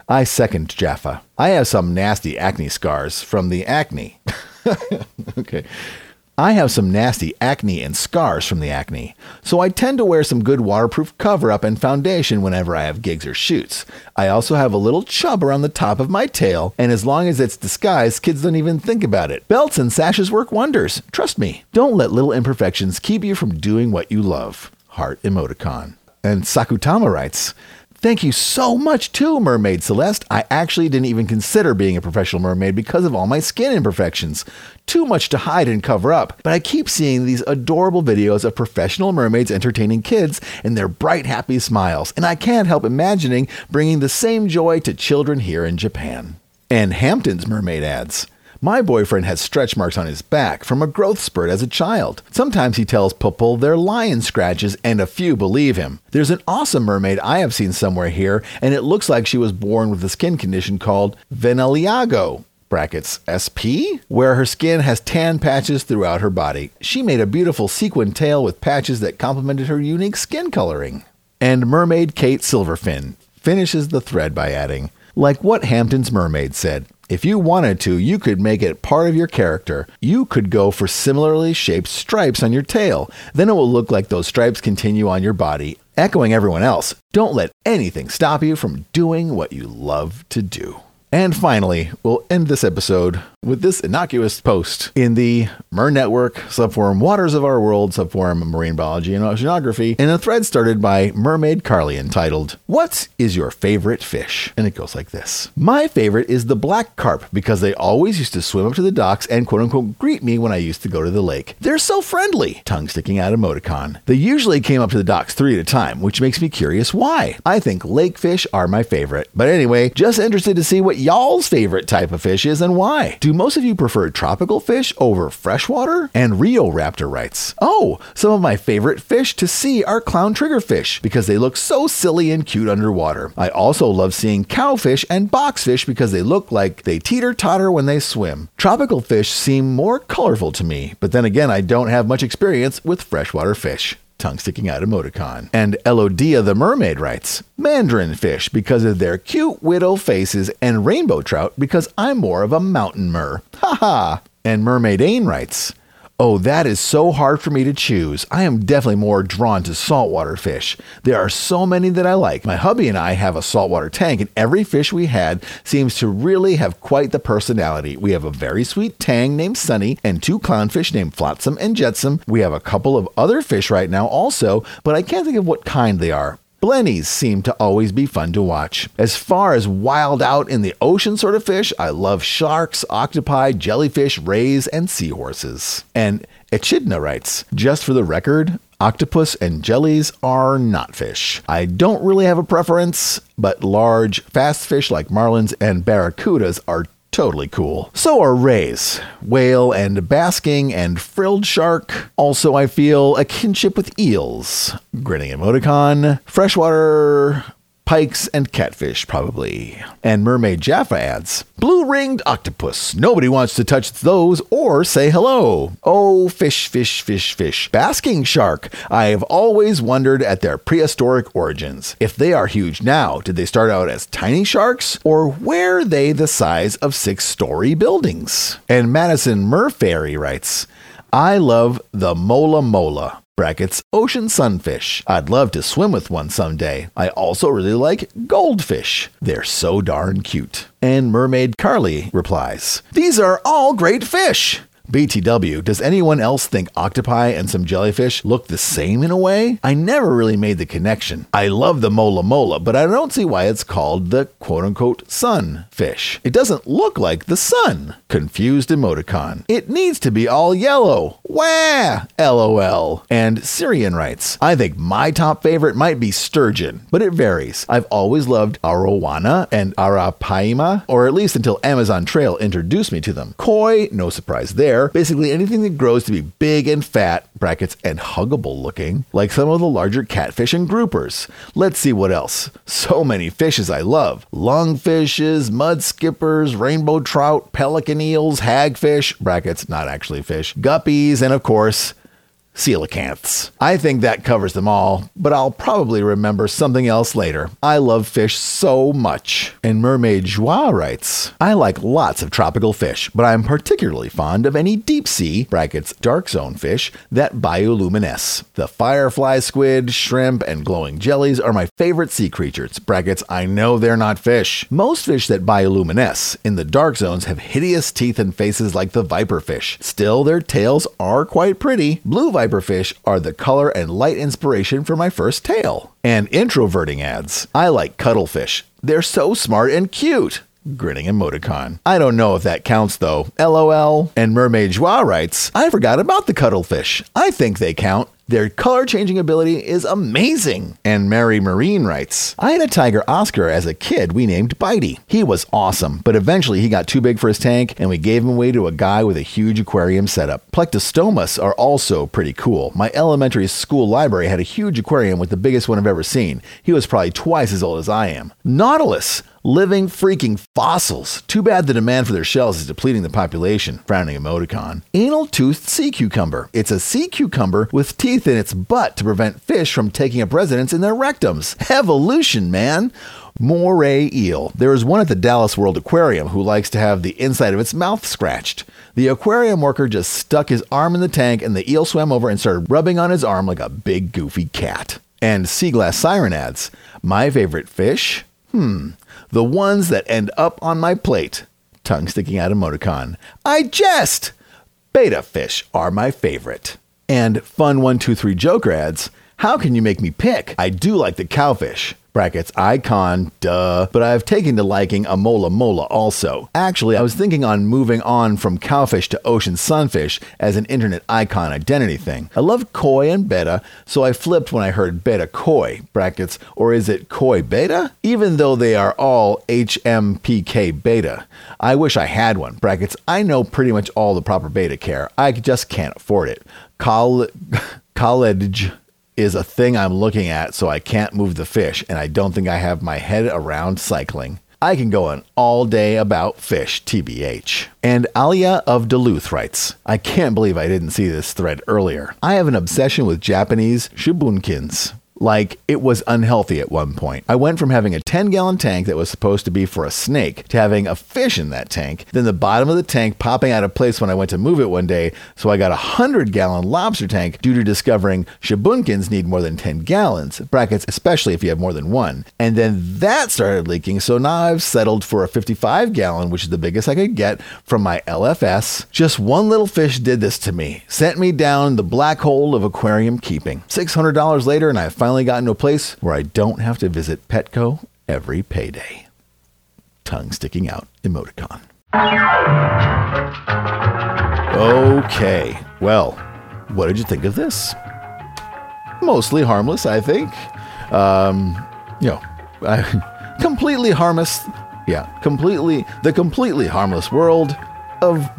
I second Jaffa. I have some nasty acne scars from the acne. [laughs] [laughs] okay. I have some nasty acne and scars from the acne, so I tend to wear some good waterproof cover up and foundation whenever I have gigs or shoots. I also have a little chub around the top of my tail, and as long as it's disguised, kids don't even think about it. Belts and sashes work wonders. Trust me. Don't let little imperfections keep you from doing what you love. Heart emoticon. And Sakutama writes, Thank you so much too, Mermaid Celeste. I actually didn't even consider being a professional mermaid because of all my skin imperfections. Too much to hide and cover up. But I keep seeing these adorable videos of professional mermaids entertaining kids and their bright, happy smiles, and I can't help imagining bringing the same joy to children here in Japan. And Hampton's mermaid adds, my boyfriend has stretch marks on his back from a growth spurt as a child. Sometimes he tells people they're lion scratches, and a few believe him. There's an awesome mermaid I have seen somewhere here, and it looks like she was born with a skin condition called Veneliago. Brackets SP, where her skin has tan patches throughout her body. She made a beautiful sequin tail with patches that complemented her unique skin coloring. And Mermaid Kate Silverfin finishes the thread by adding, like what Hampton's mermaid said, if you wanted to, you could make it part of your character. You could go for similarly shaped stripes on your tail. Then it will look like those stripes continue on your body. Echoing everyone else, don't let anything stop you from doing what you love to do. And finally, we'll end this episode with this innocuous post in the MER Network subforum Waters of Our World subforum Marine Biology and Oceanography in a thread started by Mermaid Carly entitled, What is your favorite fish? And it goes like this My favorite is the black carp because they always used to swim up to the docks and quote unquote greet me when I used to go to the lake. They're so friendly, tongue sticking out emoticon. They usually came up to the docks three at a time, which makes me curious why. I think lake fish are my favorite. But anyway, just interested to see what y'all's favorite type of fish is and why. Do most of you prefer tropical fish over freshwater? And Rio Raptor writes, Oh, some of my favorite fish to see are clown triggerfish because they look so silly and cute underwater. I also love seeing cowfish and boxfish because they look like they teeter totter when they swim. Tropical fish seem more colorful to me, but then again, I don't have much experience with freshwater fish tongue sticking out emoticon. And Elodia the mermaid writes, Mandarin fish because of their cute widow faces, and rainbow trout because I'm more of a mountain mer. Ha ha! And Mermaid Ain writes, Oh, that is so hard for me to choose. I am definitely more drawn to saltwater fish. There are so many that I like. My hubby and I have a saltwater tank, and every fish we had seems to really have quite the personality. We have a very sweet tang named Sunny, and two clownfish named Flotsam and Jetsam. We have a couple of other fish right now also, but I can't think of what kind they are. Blennies seem to always be fun to watch. As far as wild out in the ocean sort of fish, I love sharks, octopi, jellyfish, rays, and seahorses. And Echidna writes, just for the record, Octopus and jellies are not fish. I don't really have a preference, but large, fast fish like marlins and barracudas are Totally cool. So are rays, whale and basking and frilled shark. Also, I feel a kinship with eels. Grinning emoticon, freshwater pikes, and catfish, probably. And Mermaid Jaffa adds, Blue ringed octopus. Nobody wants to touch those or say hello. Oh, fish, fish, fish, fish. Basking shark. I have always wondered at their prehistoric origins. If they are huge now, did they start out as tiny sharks or were they the size of six story buildings? And Madison Murfairy writes, I love the Mola Mola brackets ocean sunfish. I'd love to swim with one someday. I also really like goldfish. They're so darn cute. And Mermaid Carly replies, These are all great fish. BTW, does anyone else think octopi and some jellyfish look the same in a way? I never really made the connection. I love the mola mola, but I don't see why it's called the quote unquote sun fish. It doesn't look like the sun. Confused emoticon. It needs to be all yellow. Wah! LOL. And Syrian writes, I think my top favorite might be sturgeon, but it varies. I've always loved arowana and arapaima, or at least until Amazon Trail introduced me to them. Koi, no surprise there basically anything that grows to be big and fat, brackets, and huggable looking, like some of the larger catfish and groupers. Let's see what else. So many fishes I love. Lungfishes, mud skippers, rainbow trout, pelican eels, hagfish, brackets, not actually fish, guppies, and of course, coelacanths. I think that covers them all, but I'll probably remember something else later. I love fish so much. And Mermaid Joie writes, I like lots of tropical fish, but I'm particularly fond of any deep sea, brackets dark zone fish, that bioluminesce. The firefly squid, shrimp, and glowing jellies are my favorite sea creatures, brackets I know they're not fish. Most fish that bioluminesce in the dark zones have hideous teeth and faces like the viperfish. Still, their tails are quite pretty. Blue viperfish are the color and light inspiration for my first tail. And introverting adds. I like cuttlefish. They're so smart and cute grinning emoticon. I don't know if that counts though. LOL. And Mermaid Joie writes, I forgot about the cuttlefish. I think they count. Their color changing ability is amazing. And Mary Marine writes I had a tiger Oscar as a kid we named Bitey. He was awesome, but eventually he got too big for his tank and we gave him away to a guy with a huge aquarium setup. Plectostomas are also pretty cool. My elementary school library had a huge aquarium with the biggest one I've ever seen. He was probably twice as old as I am. Nautilus living freaking fossils. Too bad the demand for their shells is depleting the population. Frowning emoticon. Anal toothed sea cucumber. It's a sea cucumber with teeth in its butt to prevent fish from taking up residence in their rectums. Evolution, man. Moray eel. There is one at the Dallas World Aquarium who likes to have the inside of its mouth scratched. The aquarium worker just stuck his arm in the tank and the eel swam over and started rubbing on his arm like a big goofy cat. And Sea Glass Siren adds, My favorite fish? Hmm, the ones that end up on my plate. Tongue sticking out emoticon. I jest! Beta fish are my favorite. And Fun123 Joker adds, How can you make me pick? I do like the cowfish brackets icon, duh, but I've taken to liking a mola mola also. Actually, I was thinking on moving on from cowfish to ocean sunfish as an internet icon identity thing. I love koi and betta, so I flipped when I heard betta koi, brackets, or is it koi beta? Even though they are all HMPK beta. I wish I had one, brackets, I know pretty much all the proper beta care, I just can't afford it. Col- [laughs] college is a thing I'm looking at, so I can't move the fish, and I don't think I have my head around cycling. I can go on all day about fish, TBH. And Alia of Duluth writes, I can't believe I didn't see this thread earlier. I have an obsession with Japanese shibunkins. Like, it was unhealthy at one point. I went from having a 10 gallon tank that was supposed to be for a snake to having a fish in that tank, then the bottom of the tank popping out of place when I went to move it one day, so I got a 100 gallon lobster tank due to discovering shibunkins need more than 10 gallons, brackets, especially if you have more than one. And then that started leaking, so now I've settled for a 55 gallon, which is the biggest I could get from my LFS. Just one little fish did this to me, sent me down the black hole of aquarium keeping. $600 later, and I found finally gotten to a place where I don't have to visit Petco every payday. Tongue sticking out emoticon. Okay, well, what did you think of this? Mostly harmless, I think. Um, you know, [laughs] I, completely harmless. Yeah, completely the completely harmless world of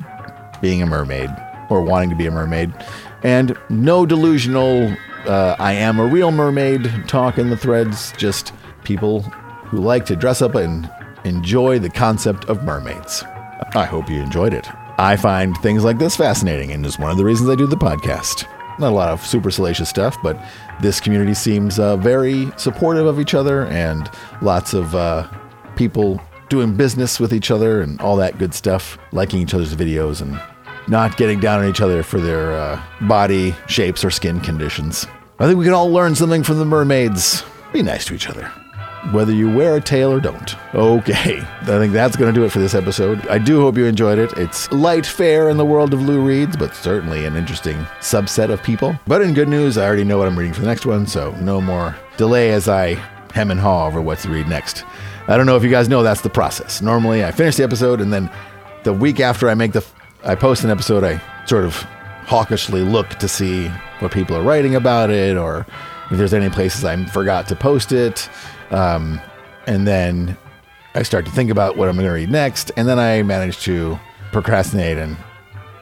being a mermaid or wanting to be a mermaid, and no delusional uh, I am a real mermaid talk in the threads, just people who like to dress up and enjoy the concept of mermaids. I hope you enjoyed it. I find things like this fascinating, and is one of the reasons I do the podcast. Not a lot of super salacious stuff, but this community seems uh, very supportive of each other, and lots of uh, people doing business with each other and all that good stuff, liking each other's videos and not getting down on each other for their uh, body shapes or skin conditions. I think we can all learn something from the mermaids. Be nice to each other, whether you wear a tail or don't. Okay, I think that's going to do it for this episode. I do hope you enjoyed it. It's light fare in the world of Lou reads, but certainly an interesting subset of people. But in good news, I already know what I'm reading for the next one, so no more delay as I hem and haw over what to read next. I don't know if you guys know that's the process. Normally, I finish the episode and then the week after I make the I post an episode, I sort of hawkishly look to see what people are writing about it or if there's any places I forgot to post it. Um, and then I start to think about what I'm going to read next. And then I manage to procrastinate and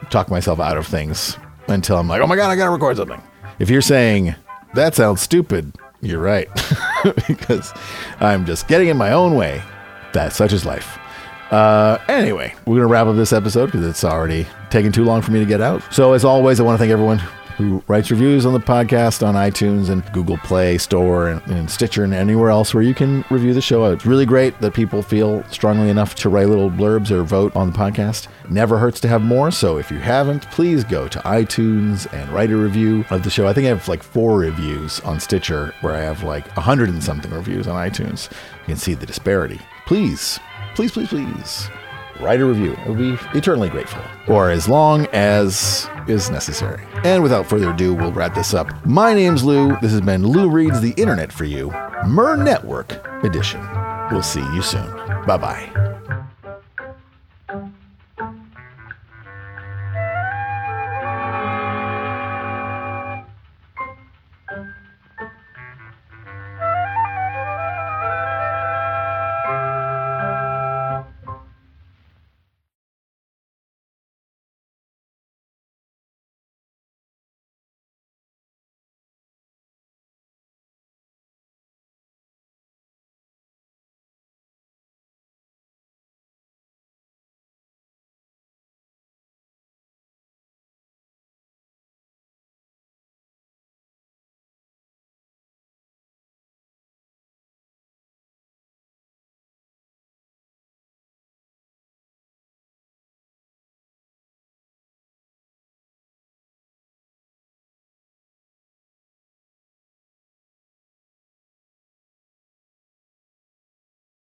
talk myself out of things until I'm like, oh my God, I got to record something. If you're saying that sounds stupid, you're right. [laughs] because I'm just getting in my own way. That such is life. Uh, anyway, we're going to wrap up this episode because it's already taking too long for me to get out. So, as always, I want to thank everyone who writes reviews on the podcast on iTunes and Google Play Store and, and Stitcher and anywhere else where you can review the show. It's really great that people feel strongly enough to write little blurbs or vote on the podcast. Never hurts to have more. So if you haven't, please go to iTunes and write a review of the show. I think I have like four reviews on Stitcher where I have like a hundred and something reviews on iTunes. You can see the disparity. Please, please, please, please write a review. I would be eternally grateful. Or as long as is necessary. And without further ado, we'll wrap this up. My name's Lou. This has been Lou Reads the Internet for You, Mer Network Edition. We'll see you soon. Bye bye.